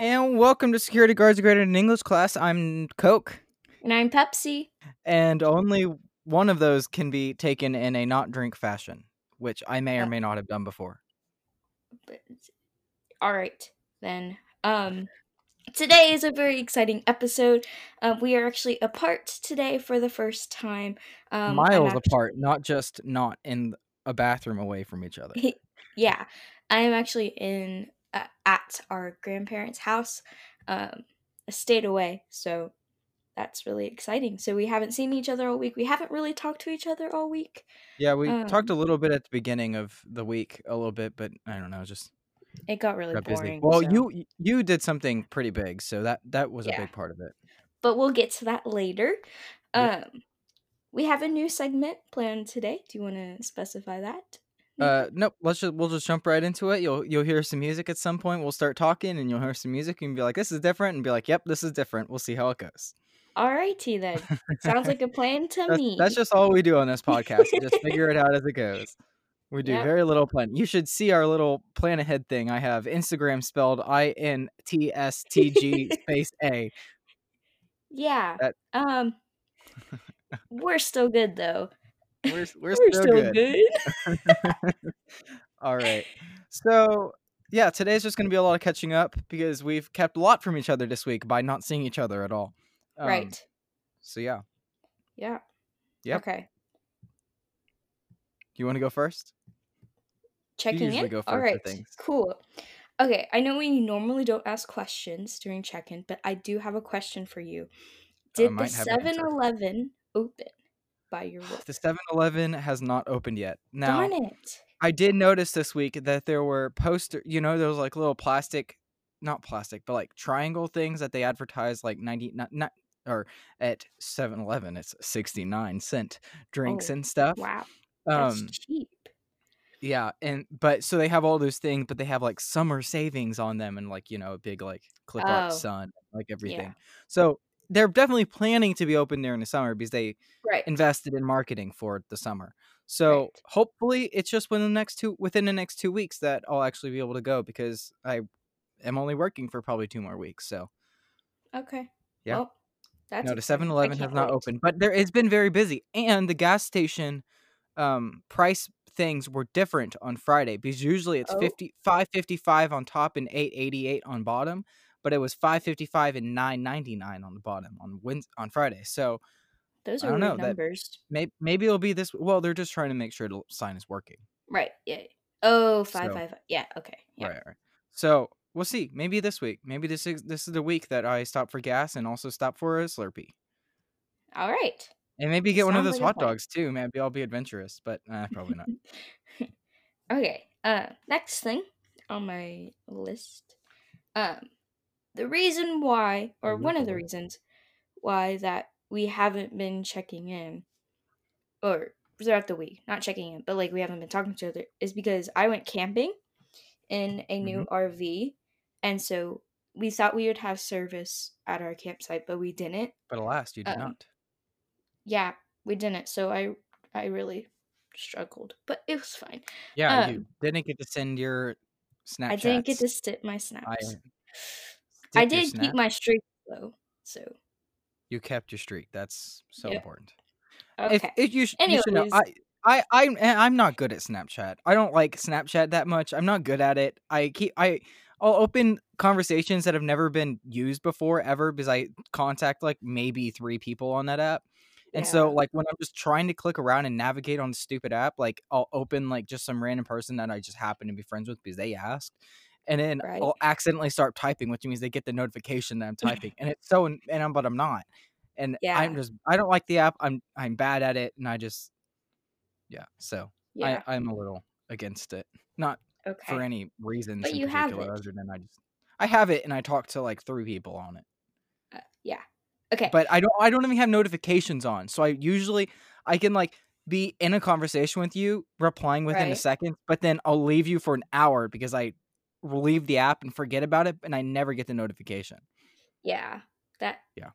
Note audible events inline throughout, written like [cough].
And welcome to Security Guards Graded in English class. I'm Coke, And I'm Pepsi. and only one of those can be taken in a not drink fashion, which I may or may not have done before. But all right then. Um, today is a very exciting episode. Uh, we are actually apart today for the first time. Um, Miles act- apart, not just not in a bathroom away from each other. [laughs] yeah, I am actually in uh, at our grandparents' house, um, a state away. So that's really exciting. So we haven't seen each other all week. We haven't really talked to each other all week. Yeah, we talked a Um, little bit at the beginning of the week, a little bit, but I don't know, just It got really got busy. boring. Well, so- you you did something pretty big, so that that was a big part of it. but we'll get to that later. Yep. Um, we have a new segment planned today. Do you want to specify that? Uh, nope. Let's just we'll just jump right into it. You'll you'll hear some music at some point. We'll start talking, and you'll hear some music, and be like, "This is different," and be like, "Yep, this is different." We'll see how it goes. Alrighty then. Sounds like a plan to That's, me. that's just all we do on this podcast. we just figure it out as it goes. We do Yep. very little plan. You should see our little plan ahead thing. I have Instagram spelled I N T S T G space A. yeah. That- Um, [laughs] we're still good though. We're we're, We're still, still good. good. [laughs] All right. So yeah, today's just gonna be a lot of catching up because we've kept a lot from each other this week by not seeing each other at all. Um, right. So yeah, Yeah. Yep. Okay. you want to go first? Checking in. go first All right. Cool. Okay. I know we normally don't ask questions during check-in, but I do have a question for you. Did the might have an answer. 7-Eleven open by your work? The 7-Eleven has not opened yet. Now Darn it. I did notice this week that there were poster, you know, those like little plastic, not plastic, but like triangle things that they advertise like 90 not, not or at 7-Eleven it's 69 cent drinks Oh, and stuff. Wow. That's Um cheap. yeah, and but so they have all those things, but they have like summer savings on them and like, you know, a big like clip art Oh, sun, like everything. Yeah. So they're definitely planning to be open during the summer because they Right. invested in marketing for the summer. So Right. hopefully it's just within the next two within the next two weeks that I'll actually be able to go because I am only working for probably two more weeks. So Okay. Yeah. Well, that's no, the. 7 Eleven has can't not wait. opened. But there it's been very busy. And the gas station um price things were different on Friday because usually it's Oh. 50 555 on top and 888 on bottom, but it was 555 and 999 on the bottom on Wednesday, on Friday. So Those I are weird know, numbers. maybe maybe it'll be this well, they're just trying to make sure the sign is working. Right. Yeah. Oh, five, So- five. Yeah. Okay. Yeah. Right, right. So we'll see. Maybe this week. Maybe this is this is the week that I stop for gas and also stop for a Slurpee, All right. and maybe get one of those like hot dogs too. Maybe I'll be adventurous, but uh, probably not. [laughs] okay. Uh, next thing on my list, um, the reason why, or one of the reasons why that we haven't been checking in, or throughout the week, not checking in, but like we haven't been talking to each other, is because I went camping in a new RV, and so we thought we would have service at our campsite, but we didn't. But alas, you did Um, not. Yeah, we didn't. So I, I really struggled, but it was fine. Yeah, you um, didn't get to send your Snapchats. I didn't get to sit my snaps. I, I, did keep my streak though. So You kept your streak. That's so Yeah. important. okay. If, if you, you should know, I. I, I, eh, I'm not good at Snapchat. I don't like Snapchat that much. I'm not good at it. I keep, I, I'll open conversations that have never been used before ever because I contact like maybe three people on that app. And so, like, when I'm just trying to click around and navigate on the stupid app, like, I'll open like just some random person that I just happen to be friends with because they asked, and then Right. I'll accidentally start typing, which means they get the notification that I'm [laughs] typing, and it's so, and I'm, but I'm not, and Yeah. I'm just, I don't like the app. I'm, I'm bad at it, and I just, yeah. So yeah. I, I'm a little against it, not okay. for any reasons But in you have particular, it. other than I just, I have it, and I talk to like three people on it Uh, yeah. Okay. but I don't I don't even have notifications on. So I usually I can like be in a conversation with you, replying within a second, but then I'll leave you for an hour because I leave the app and forget about it and I never get the notification. yeah. That. Yeah.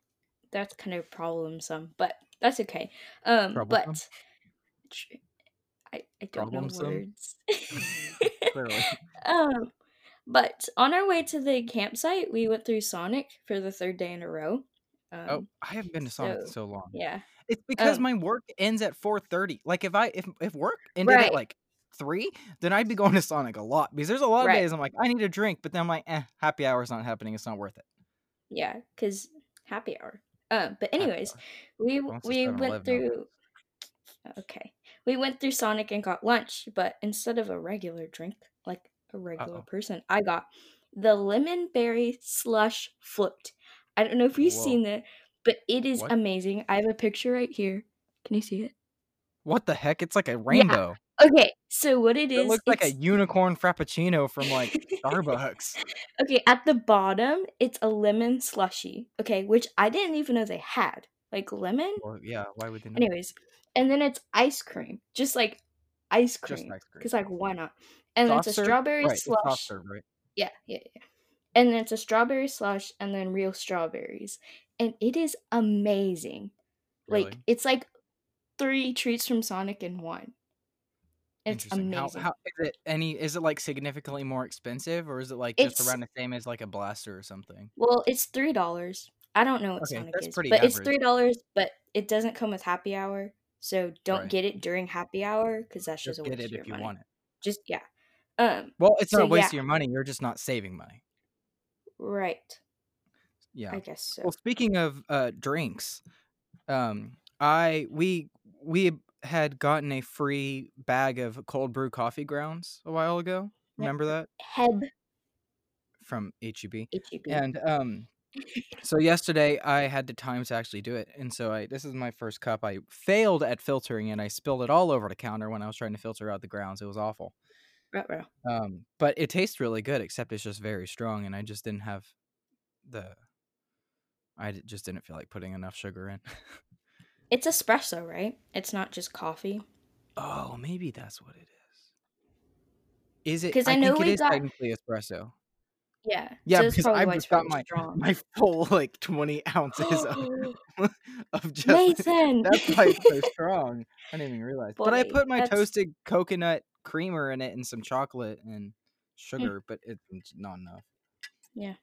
That's kind of problemsome, but that's okay. Um. But. I, I don't know words. [laughs] Clearly. [laughs] Um, but on our way to the campsite, we went through Sonic for the third day in a row. Um, Oh, I haven't been to Sonic so so long. yeah. It's because Um, my work ends at 4:30. Like if I if if work ended right, at like 3, then I'd be going to Sonic a lot because there's a lot of right. days I'm like I need a drink, but then I'm like, "Eh, happy hour's not happening. It's not worth it." Yeah, because happy hour. Um, but anyways, we we 7-Eleven went now. through. Okay, we went through Sonic and got lunch, but instead of a regular drink, like a regular Uh-oh. person, I got the lemon berry slush float. I don't know if you've Whoa. seen it, but it is What? amazing. I have a picture right here. Can you see it? What the heck? It's like a rainbow. Okay, so what it is? it looks like a unicorn frappuccino from like [laughs] Starbucks. okay. At the bottom, it's a lemon slushy. Okay, which I didn't even know they had. Like lemon. Well, yeah, why would they not? Anyways, and then it's ice cream, just like ice Just cream, ice cream. because like why not? And then it's a strawberry Right, slush. serve, right? Yeah, yeah, yeah. And then it's a strawberry slush, and then real strawberries, and it is amazing. Like it's like three treats from Sonic in one. It's Interesting. How amazing. how is it any is it like significantly more expensive or is it like just It's around the same as like a blaster or something? well, it's three dollars. I don't know what Okay, Sonic that's is, but it's three dollars. But it doesn't come with happy hour, so don't Right. get it during happy hour because that's Just just a waste of your if you money. want it. Just yeah. Um. Well, it's So not a waste yeah, of your money, you're just not saving money. right. Yeah. I guess so. Well, speaking of uh drinks, um I we we had gotten a free bag of cold brew coffee grounds a while ago. Remember that? HEB From HEB. HEB. And um so yesterday I had the time to actually do it. And so I this is my first cup. I failed at filtering and I spilled it all over the counter when I was trying to filter out the grounds. It was awful. Um but it tastes really good except it's just very strong and I just didn't have the I just didn't feel like putting enough sugar in. [laughs] It's espresso, right? It's not just coffee. oh, maybe that's what it is. Is it Because I, I know think it is got technically espresso. yeah. Yeah, so because I've just got my strong. my [laughs] full like 20 ounces of [gasps] of just Nathan. [laughs] That's why it's so strong. I didn't even realize. But I put my that's toasted coconut creamer in it and some chocolate and Mm. sugar, but it's not enough. yeah.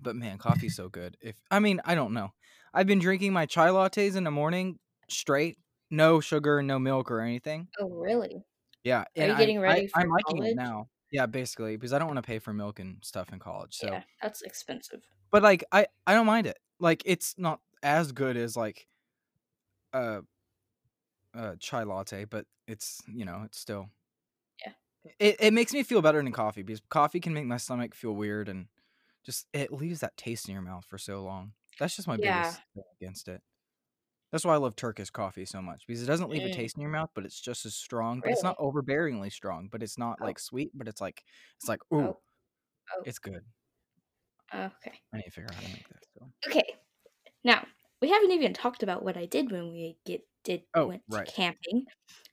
But man, coffee's so good. If I mean, I don't know. I've been drinking my chai lattes in the morning straight, no sugar, no milk or anything. Oh really? Yeah, Are you getting I ready for I'm liking it now. Yeah, basically because I don't want to pay for milk and stuff in college. So, Yeah, that's expensive. but like I I don't mind it. Like it's not as good as like a a chai latte, but it's you know it's still Yeah. it, it makes me feel better than coffee because coffee can make my stomach feel weird and just it leaves that taste in your mouth for so long. That's just my Yeah. biggest thing against it. That's why I love Turkish coffee so much because it doesn't leave a Mm, taste in your mouth, but it's just as strong. But it's not overbearingly strong. But it's not Oh, like sweet. But it's like it's like ooh, oh, oh. it's good. Okay. I need to figure out how to make that. So. Okay. Now we haven't even talked about what I did when we get did Oh went right, camping.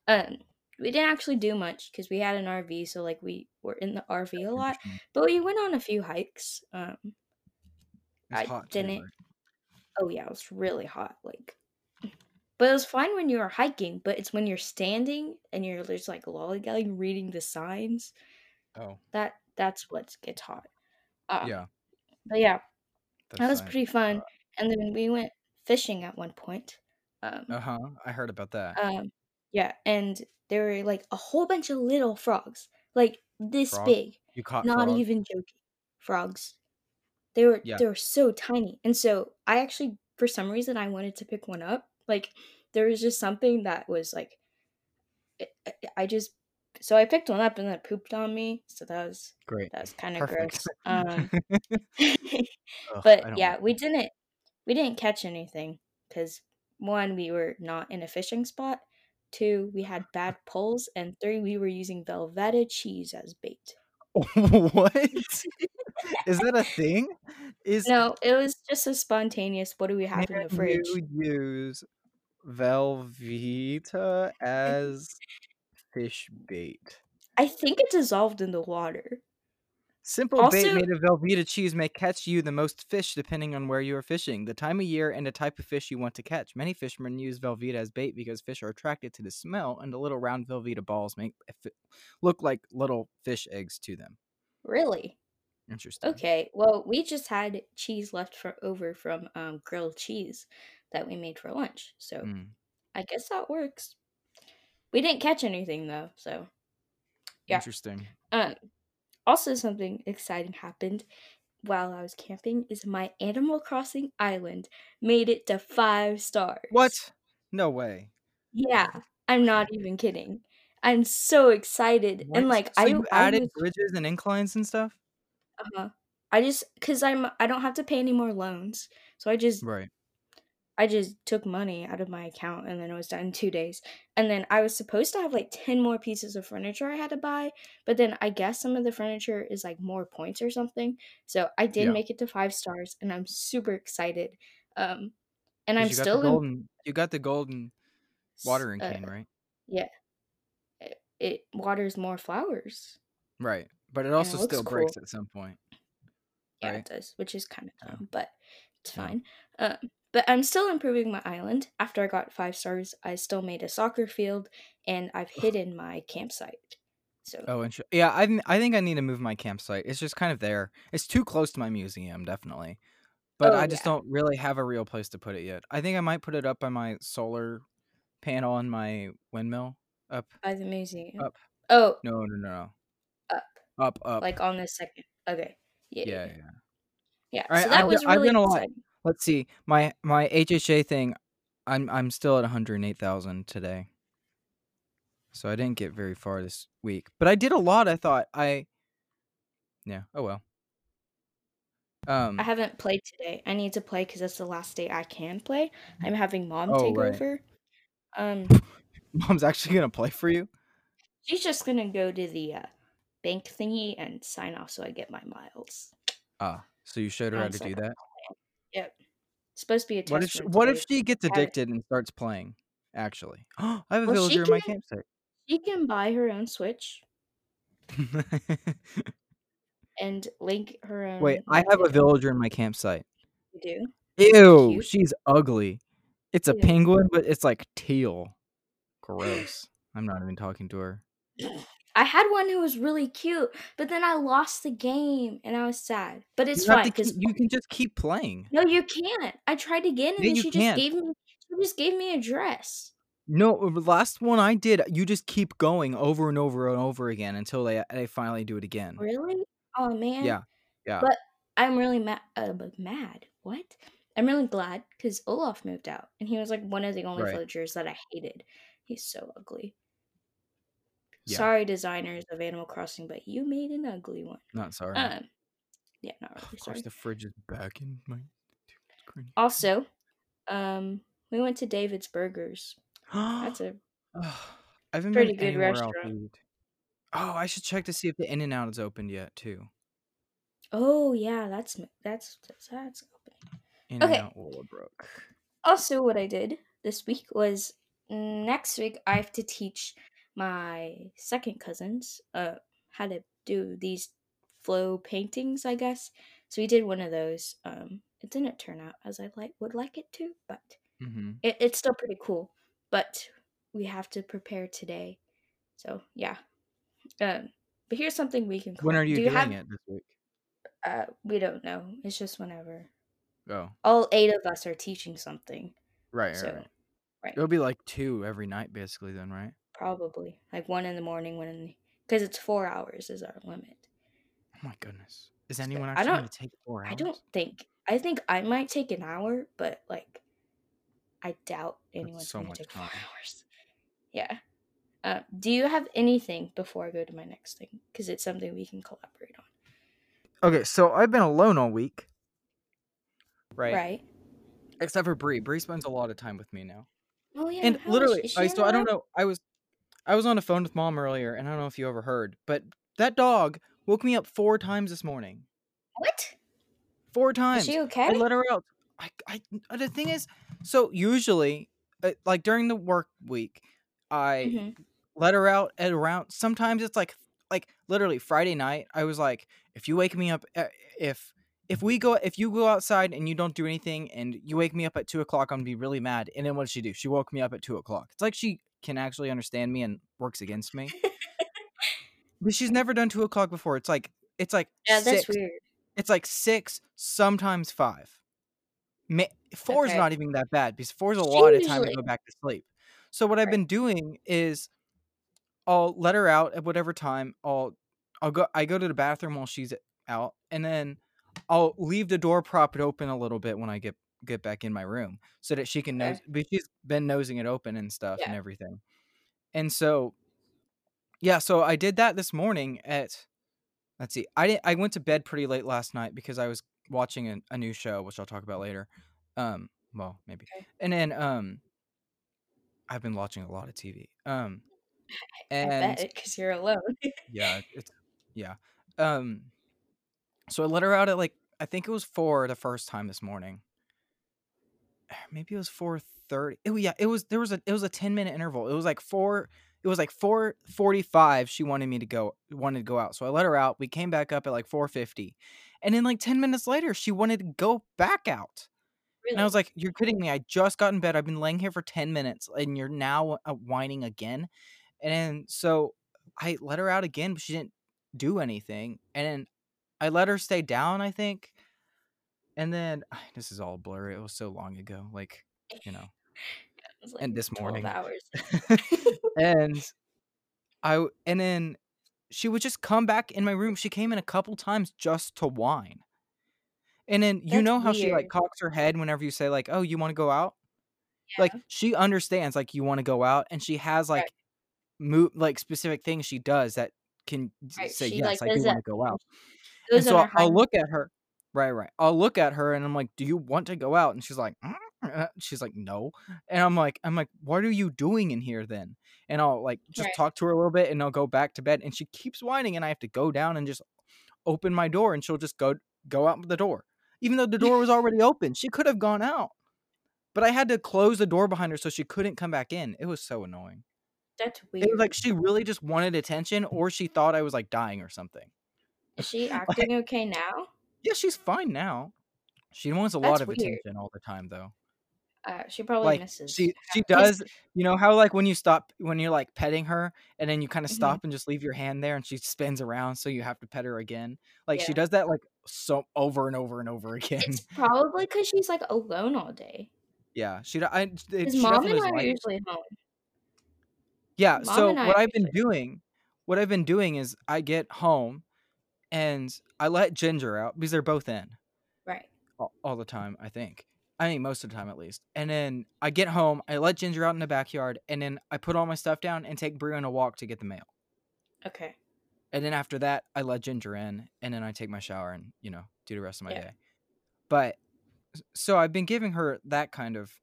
Um, we didn't actually do much because we had an RV, so like we were in the RV a lot. But we went on a few hikes. Um, It's I hot didn't. right? Oh yeah, it was really hot. Like, but it was fine when you were hiking. But it's when you're standing and you're just like lollygagging, reading the signs. Oh That that's what gets hot. Um, yeah, but yeah, that's that was pretty fun. And then we went fishing at one point. Um, Uh huh. I heard about that. um, yeah, and there were like a whole bunch of little frogs, like this Frog. big. You caught Not frog. even joking. Frogs. They were Yeah. they were so tiny. And so I actually for some reason I wanted to pick one up. Like there was just something that was like I- just so I picked one up and then it pooped on me. So that was Great. that was kind of gross. [laughs] Um [laughs] but don't yeah, we didn't we didn't catch anything cuz one we were not in a fishing spot, two we had bad pulls and three we were using Velveeta cheese as bait. [laughs] what? Is that a thing? Is No, it was just a spontaneous what do we have in the fridge? you use Velveeta as fish bait? I think it dissolved in the water. Simple bait made of Velveeta cheese may catch you the most fish depending on where you are fishing, the time of year, and the type of fish you want to catch. Many fishermen use Velveeta as bait because fish are attracted to the smell, and the little round Velveeta balls make look like little fish eggs to them. Really? Interesting. Okay. Well, we just had cheese left for over from um, grilled cheese that we made for lunch. So Mm, I guess that works. We didn't catch anything though, so Yeah. Interesting. um also something exciting happened while I was camping is my Animal Crossing island made it to 5 stars. What? No way. Yeah, I'm not even kidding. I'm so excited. What? And like so I you I added was bridges and inclines and stuff. uh huh. I just cuz I'm I don't have to pay any more loans. So I just Right. I just took money out of my account and then it was done in 2 days. And then I was supposed to have like 10 more pieces of furniture I had to buy, but then I guess some of the furniture is like more points or something. So I did Yeah. make it to 5 stars and I'm super excited. Um and I'm you got still in golden. You got the golden s- watering uh, cane, right? yeah, it, it waters more flowers. Right. But it And also it looks still cool. breaks at some point. Yeah, Right. it does, which is kind of dumb, but it's fine. Um, but I'm still improving my island. After I got five stars, I still made a soccer field, and I've hidden my campsite. So Oh, and yeah, I I think I need to move my campsite. It's just kind of there. It's too close to my museum, definitely. But Oh, I just yeah. don't really have a real place to put it yet. I think I might put it up by my solar panel on my windmill. Up, by the museum. up. Oh, No, no, no, no. up, Up, up. like on the second. Okay, yeah, yeah, yeah, yeah. All right, So that I've, was I've really done a lot. exciting. Let's see. My my HHA thing. I'm I'm still at 108,000 today. So I didn't get very far this week, but I did a lot. I thought I. Yeah. Oh well. Um. I haven't played today. I need to play because that's the last day I can play. I'm having mom Oh, take right. over. Um, [laughs] Mom's actually gonna play for you. she's just gonna go to the uh, bank thingy and sign off so I get my miles. Ah, so you showed her how to do that. Yep. It's Supposed to be a test. What if she, what if she gets addicted and starts playing? Actually, [gasps] I have a Well, she villager in my can- campsite. She can buy her own Switch [laughs] and link her own. Wait, I have a villager in my campsite. You do? Ew, cute? she's ugly. It's a Ew. penguin, but it's like teal. Gross. I'm not even talking to her. [laughs] I had one who was really cute, but then I lost the game and I was sad. But it's you fine because you can just keep playing. no, you can't. I tried again and Yeah, then she can. just gave me she just gave me a dress. No, the last one I did, you just keep going over and over and over again until they they finally do it again. Really? Oh man. Yeah, yeah. But I'm really mad. Uh, mad. What? I'm really glad because Olaf moved out, and he was like one of the only Right. villagers that I hated. He's so ugly. Yeah. Sorry, designers of Animal Crossing, but you made an ugly one. Not sorry. Um, yeah, not really of course, sorry. the fridge is back in my screen. Also, um, we went to David's Burgers. That's [gasps] a pretty good restaurant. Oh, I should check to see if the In and Out is opened yet too. oh yeah, that's that's that's, that's opening. In and Okay. Also, what I did this week was next week I have to teach my second cousins uh how to do these flow paintings, I guess. So we did one of those. Um, it didn't turn out as I like would like it to, but Mm-hmm. it, it's still pretty cool. But we have to prepare today, so yeah. Um, but here's something we can. When are you do doing have, it this week? Uh, we don't know. It's just whenever. Oh, All eight of us are teaching something, right, right, so right. right. It'll be like two every night, basically. Then, right? Probably like one in the morning, one in the because it's four hours is our limit. Oh my goodness. Is anyone actually going to take four hours? I don't think. I think I might take an hour, but like, I doubt anyone's so gonna much take four time. hours. Yeah. Uh, do you have anything before I go to my next thing? Because it's something we can collaborate on. Okay, so I've been alone all week. Right. Right. Except for Bree. Bree spends a lot of time with me now. Oh yeah. and literally, I, so I don't know. I was, I was on the phone with mom earlier, and I don't know if you ever heard, but that dog woke me up four times this morning. What? Four times. Is she okay? I let her out. I, I, uh, the thing is, so usually, uh, like during the work week, I Mhm. let her out at around. Sometimes it's like, like literally Friday night. I was like, if you wake me up, uh, if if we go, if you go outside and you don't do anything, and you wake me up at two o'clock, I'm gonna be really mad. And then what did she do? She woke me up at two o'clock. It's like she can actually understand me and works against me. [laughs] But she's never done two o'clock before. It's like It's like Yeah, that's weird. It's like six, sometimes five. Four is Okay. not even that bad because four is a lot of time to go back to sleep. So what I've been doing is I'll let her out at whatever time. I'll I'll go I go to the bathroom while she's out and then I'll leave the door propped open a little bit when I get get back in my room so that she can Okay. nose but she's been nosing it open and stuff and everything. And so yeah, so I did that this morning at let's see. I didn't I went to bed pretty late last night because I was watching a, a new show, which I'll talk about later. Um well, maybe. Okay. And then um I've been watching a lot of TV. Um [laughs] I and bet because you're alone. yeah, [laughs] it's yeah. Um so I let her out at like I think it was 4 the first time this morning. Maybe it was 4:30. Oh yeah, it was there was a it was a 10 minute interval. It was like 4 it was like 4:45 she wanted me to go wanted to go out. So I let her out. We came back up at like 4:50. And then like 10 minutes later she wanted to go back out. really? And I was like, "You're kidding me! I just got in bed. I've been laying here for ten minutes, and you're now uh, whining again." And so I let her out again, but she didn't do anything. And then I let her stay down, I think. And then ah, this is all blurry. It was so long ago, like you know. [laughs] It was and this morning. hours. [laughs] [laughs] and I and then she would just come back in my room. She came in a couple times just to whine. And then you That's know how she like cocks her head whenever you say like, "Oh, you want to go out?" Like she understands like you want to go out, and she has like Right. move like specific things she does that can Right, say she, yes, like, I do want to go out. And so I'll, I'll look at her, right, right. I'll look at her and I'm like, "Do you want to go out?" And she's like, "Mm, uh," "She's like, no." And I'm like, "I'm like, what are you doing in here then?" And I'll like just Right. talk to her a little bit, and I'll go back to bed. And she keeps whining, and I have to go down and just open my door, and she'll just go go out the door, even though the door was already open. She could have gone out, but I had to close the door behind her so she couldn't come back in. It was so annoying. That's weird. It was like she really just wanted attention, or she thought I was like dying or something. Is she [laughs] acting okay now? Yeah, she's fine now. She wants a That's lot of weird. attention all the time, though. Uh, she probably Like misses. she she does. You know how like when you stop when you're like petting her and then you kind of Mhm. stop and just leave your hand there and she spins around so you have to pet her again. Like she does that like so over and over and over [laughs] again. It's probably because she's like alone all day. yeah, she. I. it- she mom and I are usually home. Yeah. Mom so what I've been doing, what I've been doing is I get home, and I let Ginger out because they're both in. Right. all, all the time, I think. I mean, most of the time at least. And then I get home, I let Ginger out in the backyard, and then I put all my stuff down and take Brie on a walk to get the mail. Okay. And then after that, I let Ginger in, and then I take my shower and you know do the rest of my Yeah. day. But so I've been giving her that kind of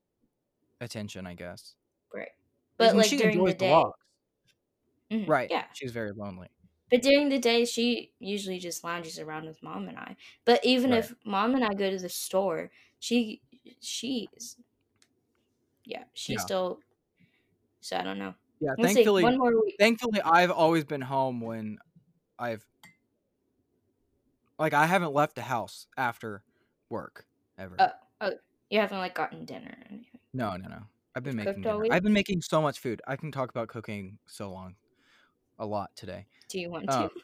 attention, I guess. Right. But when like she during the enjoys day. walks, Mhm, right? Yeah. she's very lonely. But during the day, she usually just lounges around with mom and I. But even Right. if mom and I go to the store, she she's yeah, she's Yeah. still. So I don't know. Yeah, Let's see. thankfully, One more week. thankfully, I've always been home when I've like I haven't left the house after work ever. Uh, You haven't like gotten dinner or anything. No, no, no. I've been making all dinner. week? I've been making so much food. I can talk about cooking so long, a lot today. Do you want Uh, to?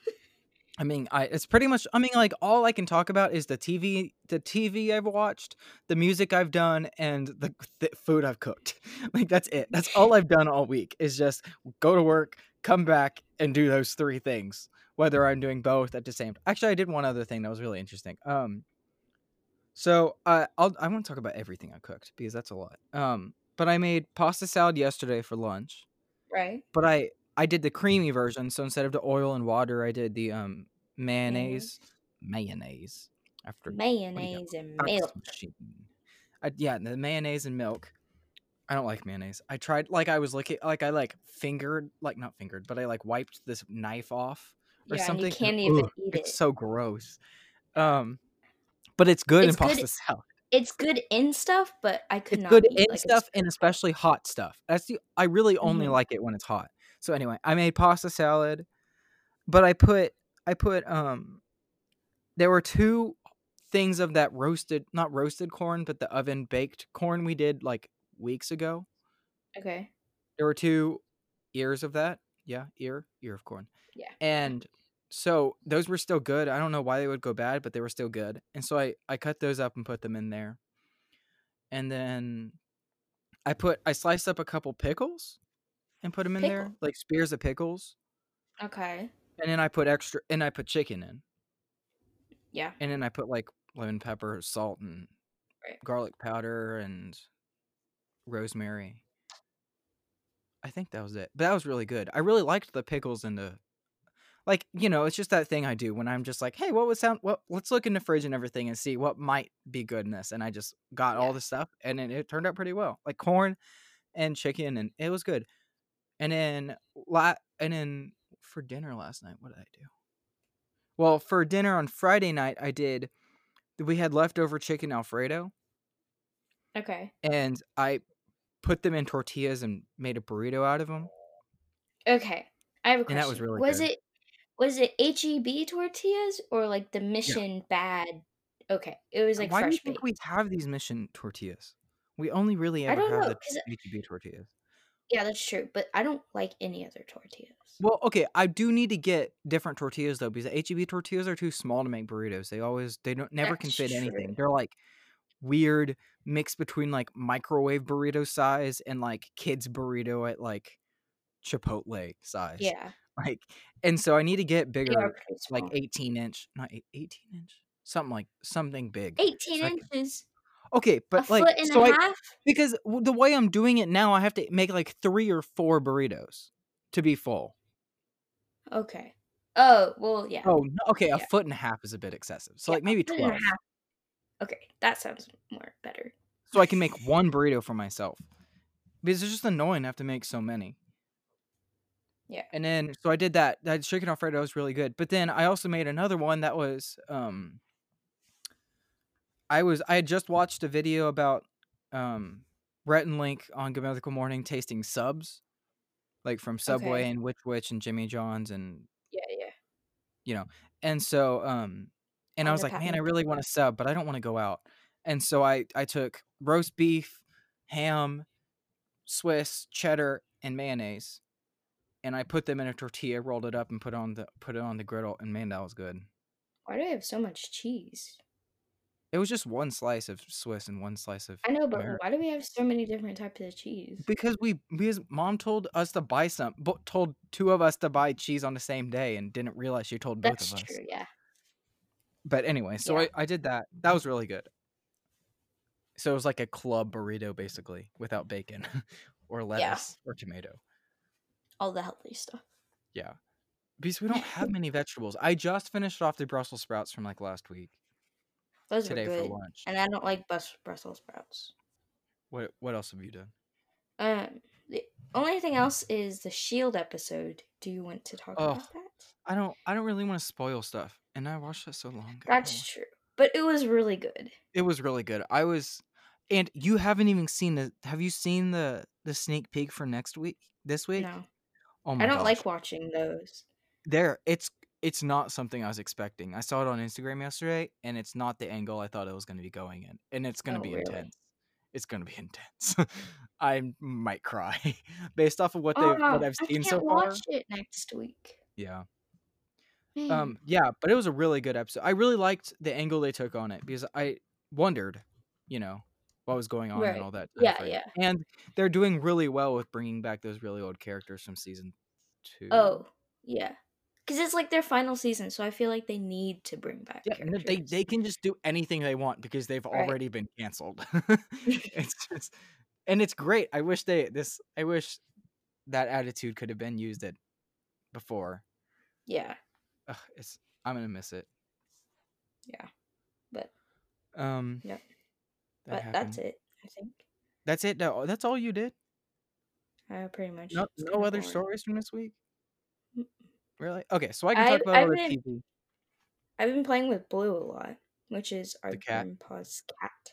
I mean, I it's pretty much. I mean, like all I can talk about is the TV, the TV I've watched, the music I've done, and the, the food I've cooked. [laughs] Like that's it. That's all I've done all week. Is just go to work, come back, and do those three things. Whether I'm doing both at the same. Actually, I did one other thing that was really interesting. Um, so uh, I'll I want to talk about everything I cooked because that's a lot. Um, but I made pasta salad yesterday for lunch right. but I I did the creamy version. So instead of the oil and water, I did the um mayonnaise mayonnaise after Mayonnaise and milk. I, yeah, the mayonnaise and milk. I don't like mayonnaise. I tried like I was looking like I like fingered like not fingered, but I like wiped this knife off or Yeah, something. you can't even ugh, eat It's it. so gross. Um, but it's good It's in good- pasta salad. It's good in stuff, but I could It's not good in like stuff and especially hot stuff. That's the I really only Mhm. like it when it's hot. So anyway, I made pasta salad, but I put I put um there were two things of that roasted not roasted corn, but the oven baked corn we did like weeks ago. Okay. There were two ears of that. Yeah, ear, ear of corn. Yeah. And so those were still good. I don't know why they would go bad, but they were still good. And so I I cut those up and put them in there. And then I put I sliced up a couple pickles and put them in there, like spears of pickles. Okay. And then I put extra and I put chicken in. Yeah. And then I put like lemon pepper, salt and Right. garlic powder and rosemary. I think that was it. But that was really good. I really liked the pickles and the like, you know, it's just that thing I do when I'm just like, hey, what would sound what let's look in the fridge and everything and see what might be good in this. And I just got all the stuff and then it turned out pretty well. Like corn and chicken and it was good. And then la- and then for dinner last night, what did I do? Well, for dinner on Friday night, I did we had leftover chicken alfredo Okay. and I put them in tortillas and made a burrito out of them. Okay. I have a question. And that was really was good. it was it HEB tortillas or like the Mission Bad? Okay, it was like Why do you fresh think baked. we have these mission tortillas? We only really I ever don't have know, the 'cause- HEB tortillas. Yeah, that's true, but I don't like any other tortillas. Well, okay, I do need to get different tortillas though because the HEB tortillas are too small to make burritos. They always they don't never can That's fit anything. They're like weird mix between like microwave burrito size and like kids burrito at like Chipotle size. Yeah, [laughs] Like and so I need to get they are bigger pretty like small. 18 inch, not eight- 18 inch. Something like something big. Eighteen so I can- inches, Okay, a but like foot and so a I because the way I'm doing it now, I have to make like three or four burritos to be full. Okay. Oh well, yeah. Oh, okay, a foot and a half is a bit excessive. So yeah, like maybe a twelve. Okay, that sounds more better. so I can make one burrito for myself. Because it's just annoying to have to make so many. Yeah. And then so I did that. That chicken alfredo was really good. But then I also made another one that was um I was I had just watched a video about um Rhett and Link on Good Mythical Morning tasting subs. Like from Subway Okay. and Which Wich and Jimmy John's and Yeah, yeah. you know. And so um and I was like, man. I really want to sub, but I don't want to go out. And so I I took roast beef, ham, Swiss, cheddar, and mayonnaise, and I put them in a tortilla, rolled it up, and put on the put it on the griddle, and man, that was good. Why do I have so much cheese? It was just one slice of Swiss and one slice of I know, but American. why do we have so many different types of cheese? Because we because mom told us to buy some, bo- told two of us to buy cheese on the same day, and didn't realize she told both That's of us. That's true. Yeah. But anyway, so Yeah. I, I did that. That was really good. So it was like a club burrito basically without bacon [laughs] or lettuce or tomato. All the healthy stuff. Yeah. Because we don't have [laughs] many vegetables. I just finished off the Brussels sprouts from like last week Those today are good. for lunch. And I don't like bus- Brussels sprouts. What what else have you done? Um, the only thing else is the Shield episode. Do you want to talk Oh, about that? I don't I don't really want to spoil stuff. And I watched that so long ago. That's true, but it was really good. It was really good. I was and you haven't even seen the have you seen the the sneak peek for next week? This week? No, Oh my I don't gosh. like watching those. there it's it's not something i was expecting i saw it on instagram yesterday and it's not the angle i thought it was going to be going in and it's going to Oh, be really? intense it's going to be [laughs] intense i might cry [laughs] based off of what they Oh, what i've I seen so far watch it next week. yeah Man. um yeah but it was a really good episode i really liked the angle they took on it because i wondered you know what was going on Right. and all that Yeah, frame. yeah. and they're doing really well with bringing back those really old characters from season two oh, yeah, because it's like their final season, so I feel like they need to bring back. Yeah, and they they can just do anything they want because they've Right. already been canceled. [laughs] [laughs] it's just, and it's great. I wish they this. I wish that attitude could have been used it before. yeah, Ugh, it's I'm gonna miss it. yeah, but Um. Yep. that but that's it. I think. That's it. No, that's all you did. Uh, pretty much. No, no other boring. stories from this week. Really? Okay, so I can I- talk about I've been- TV. I've been playing with Blue a lot, which is our The cat? grandpa's cat.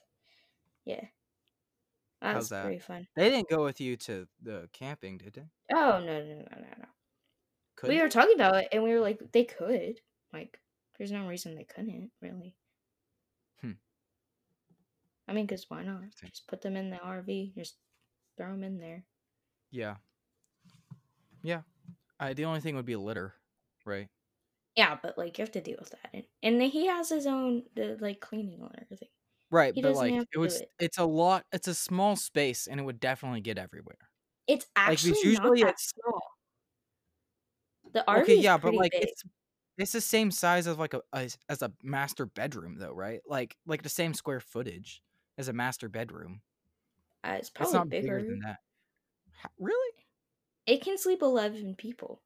Yeah. That How's was that? pretty fun. They didn't go with you to the camping, did they? Oh no no no no no. Could We were talking about it and we were like they could. Like there's no reason they couldn't, really. Hmm. I mean, cuz why not? Just put them in the RV, just throw them in there. Yeah. Yeah. I, the only thing would be litter, right? Yeah, but like you have to deal with that, and, and he has his own the like cleaning and everything. Right, He but like have it was it. it's a lot it's a small space and it would definitely get everywhere. It's Like actually because not usually that it's small. The RV okay, yeah, but like big. it's it's the same size as like a as, as a master bedroom though, right? Like like the same square footage as a master bedroom. Uh, it's It's probably not bigger bigger. than that. Really? It can sleep eleven people.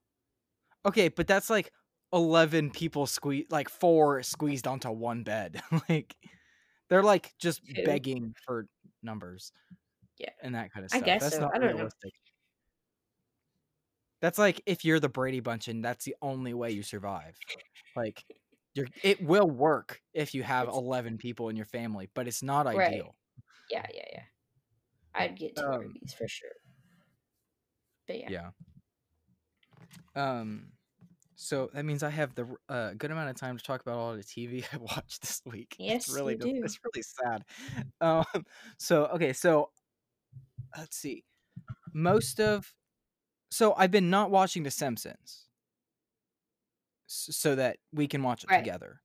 Okay, but that's like 11 people squeeze like four squeezed onto one bed. [laughs] like they're like just Two. begging for numbers. Yeah. And that kind of stuff. I guess that's so. not I don't know. That's like if you're the Brady Bunch and that's the only way you survive. Like you're it will work if you have It's- 11 people in your family, but it's not Right. ideal. Yeah, yeah, yeah. I'd get two Um, for sure. But yeah. Yeah. Um so that means I have the uh, good amount of time to talk about all the TV [laughs] I watched this week. Yes, it's really you do. it's really sad. Um so okay, so let's see. Most of so I've been not watching The Simpsons so that we can watch it Right. together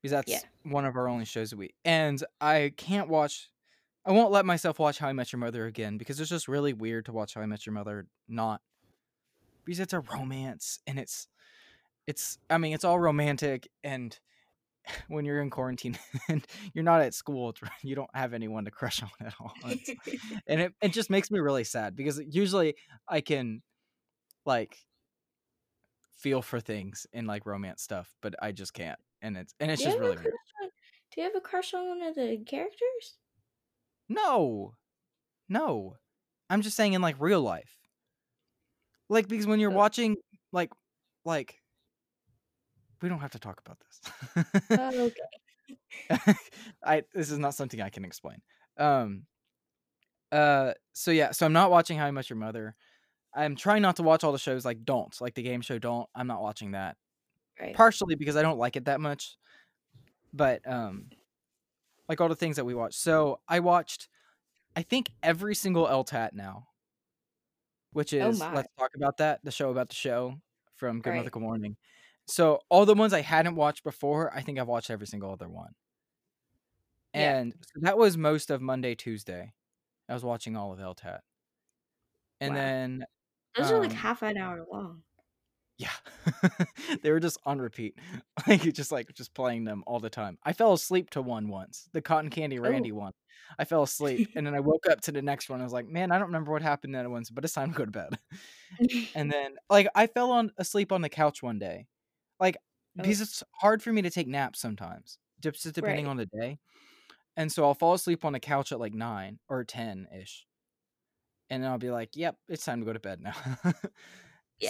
because that's Yeah. one of our only shows a week. And I can't watch I won't let myself watch How I Met Your Mother again because it's just really weird to watch How I Met Your Mother not because it's a romance and it's it's I mean it's all romantic and [laughs] when you're in quarantine [laughs] and you're not at school you don't have anyone to crush [laughs] on at all. And it, it just makes me really sad because usually I can like feel for things in like romance stuff, but I just can't. And it's and it's do, just really weird. crush on, do you have a crush on one of the characters? No. No. I'm just saying in like real life. Like because when you're Oh. watching like like we don't have to talk about this. Oh, okay. [laughs] I this is not something I can explain. Um uh so yeah, so I'm not watching How I Met Your Mother. I'm trying not to watch all the shows like Don't, like the game show Don't. I'm not watching that. Right. Partially because I don't like it that much. But um like all the things that we watch. So I watched I think every single LTAT now. Which Oh is my. let's talk about that, the show about the show from Good Right. Mythical Morning. So all the ones I hadn't watched before, I think I've watched every single other one. Yeah. And so that was most of Monday, Tuesday. I was watching all of LTAT. And Wow. then Those are like um, half an hour long. Yeah. [laughs] they were just on repeat. [laughs] Like you just like just playing them all the time. I fell asleep to one once. The Cotton Candy oh. Randy one. I fell asleep [laughs] and then I woke up to the next one. I was like, man, I don't remember what happened that one, but it's time to go to bed. And then like I fell on asleep on the couch one day. Like Oh. because it's hard for me to take naps sometimes. Just depending Right. on the day. And so I'll fall asleep on the couch at like nine or ten ish. And then I'll be like, Yep, it's time to go to bed now.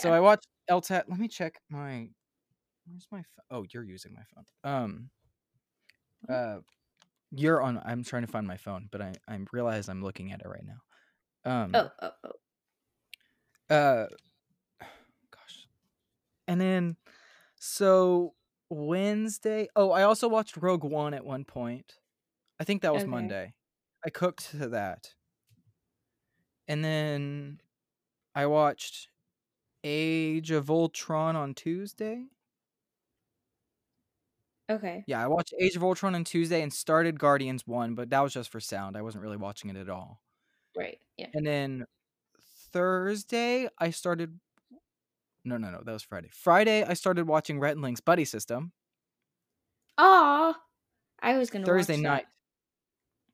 So I watched LTAT. Let me check my where's my phone? Oh, you're using my phone. Um uh you're on I'm trying to find my phone, but I I realize I'm looking at it right now. Um oh, oh, oh. uh [sighs] gosh and then so wednesday oh i also watched rogue one at one point i think that was Okay. monday i cooked to that and then i watched age of ultron on tuesday Okay. yeah i watched age of ultron on tuesday and started guardians 1 but that was just for sound i wasn't really watching it at all Right. Yeah. And then Thursday, I started. No, no, no. That was Friday. Friday, I started watching Rhett and Link's Buddy System. Aw. I was gonna Thursday watch night.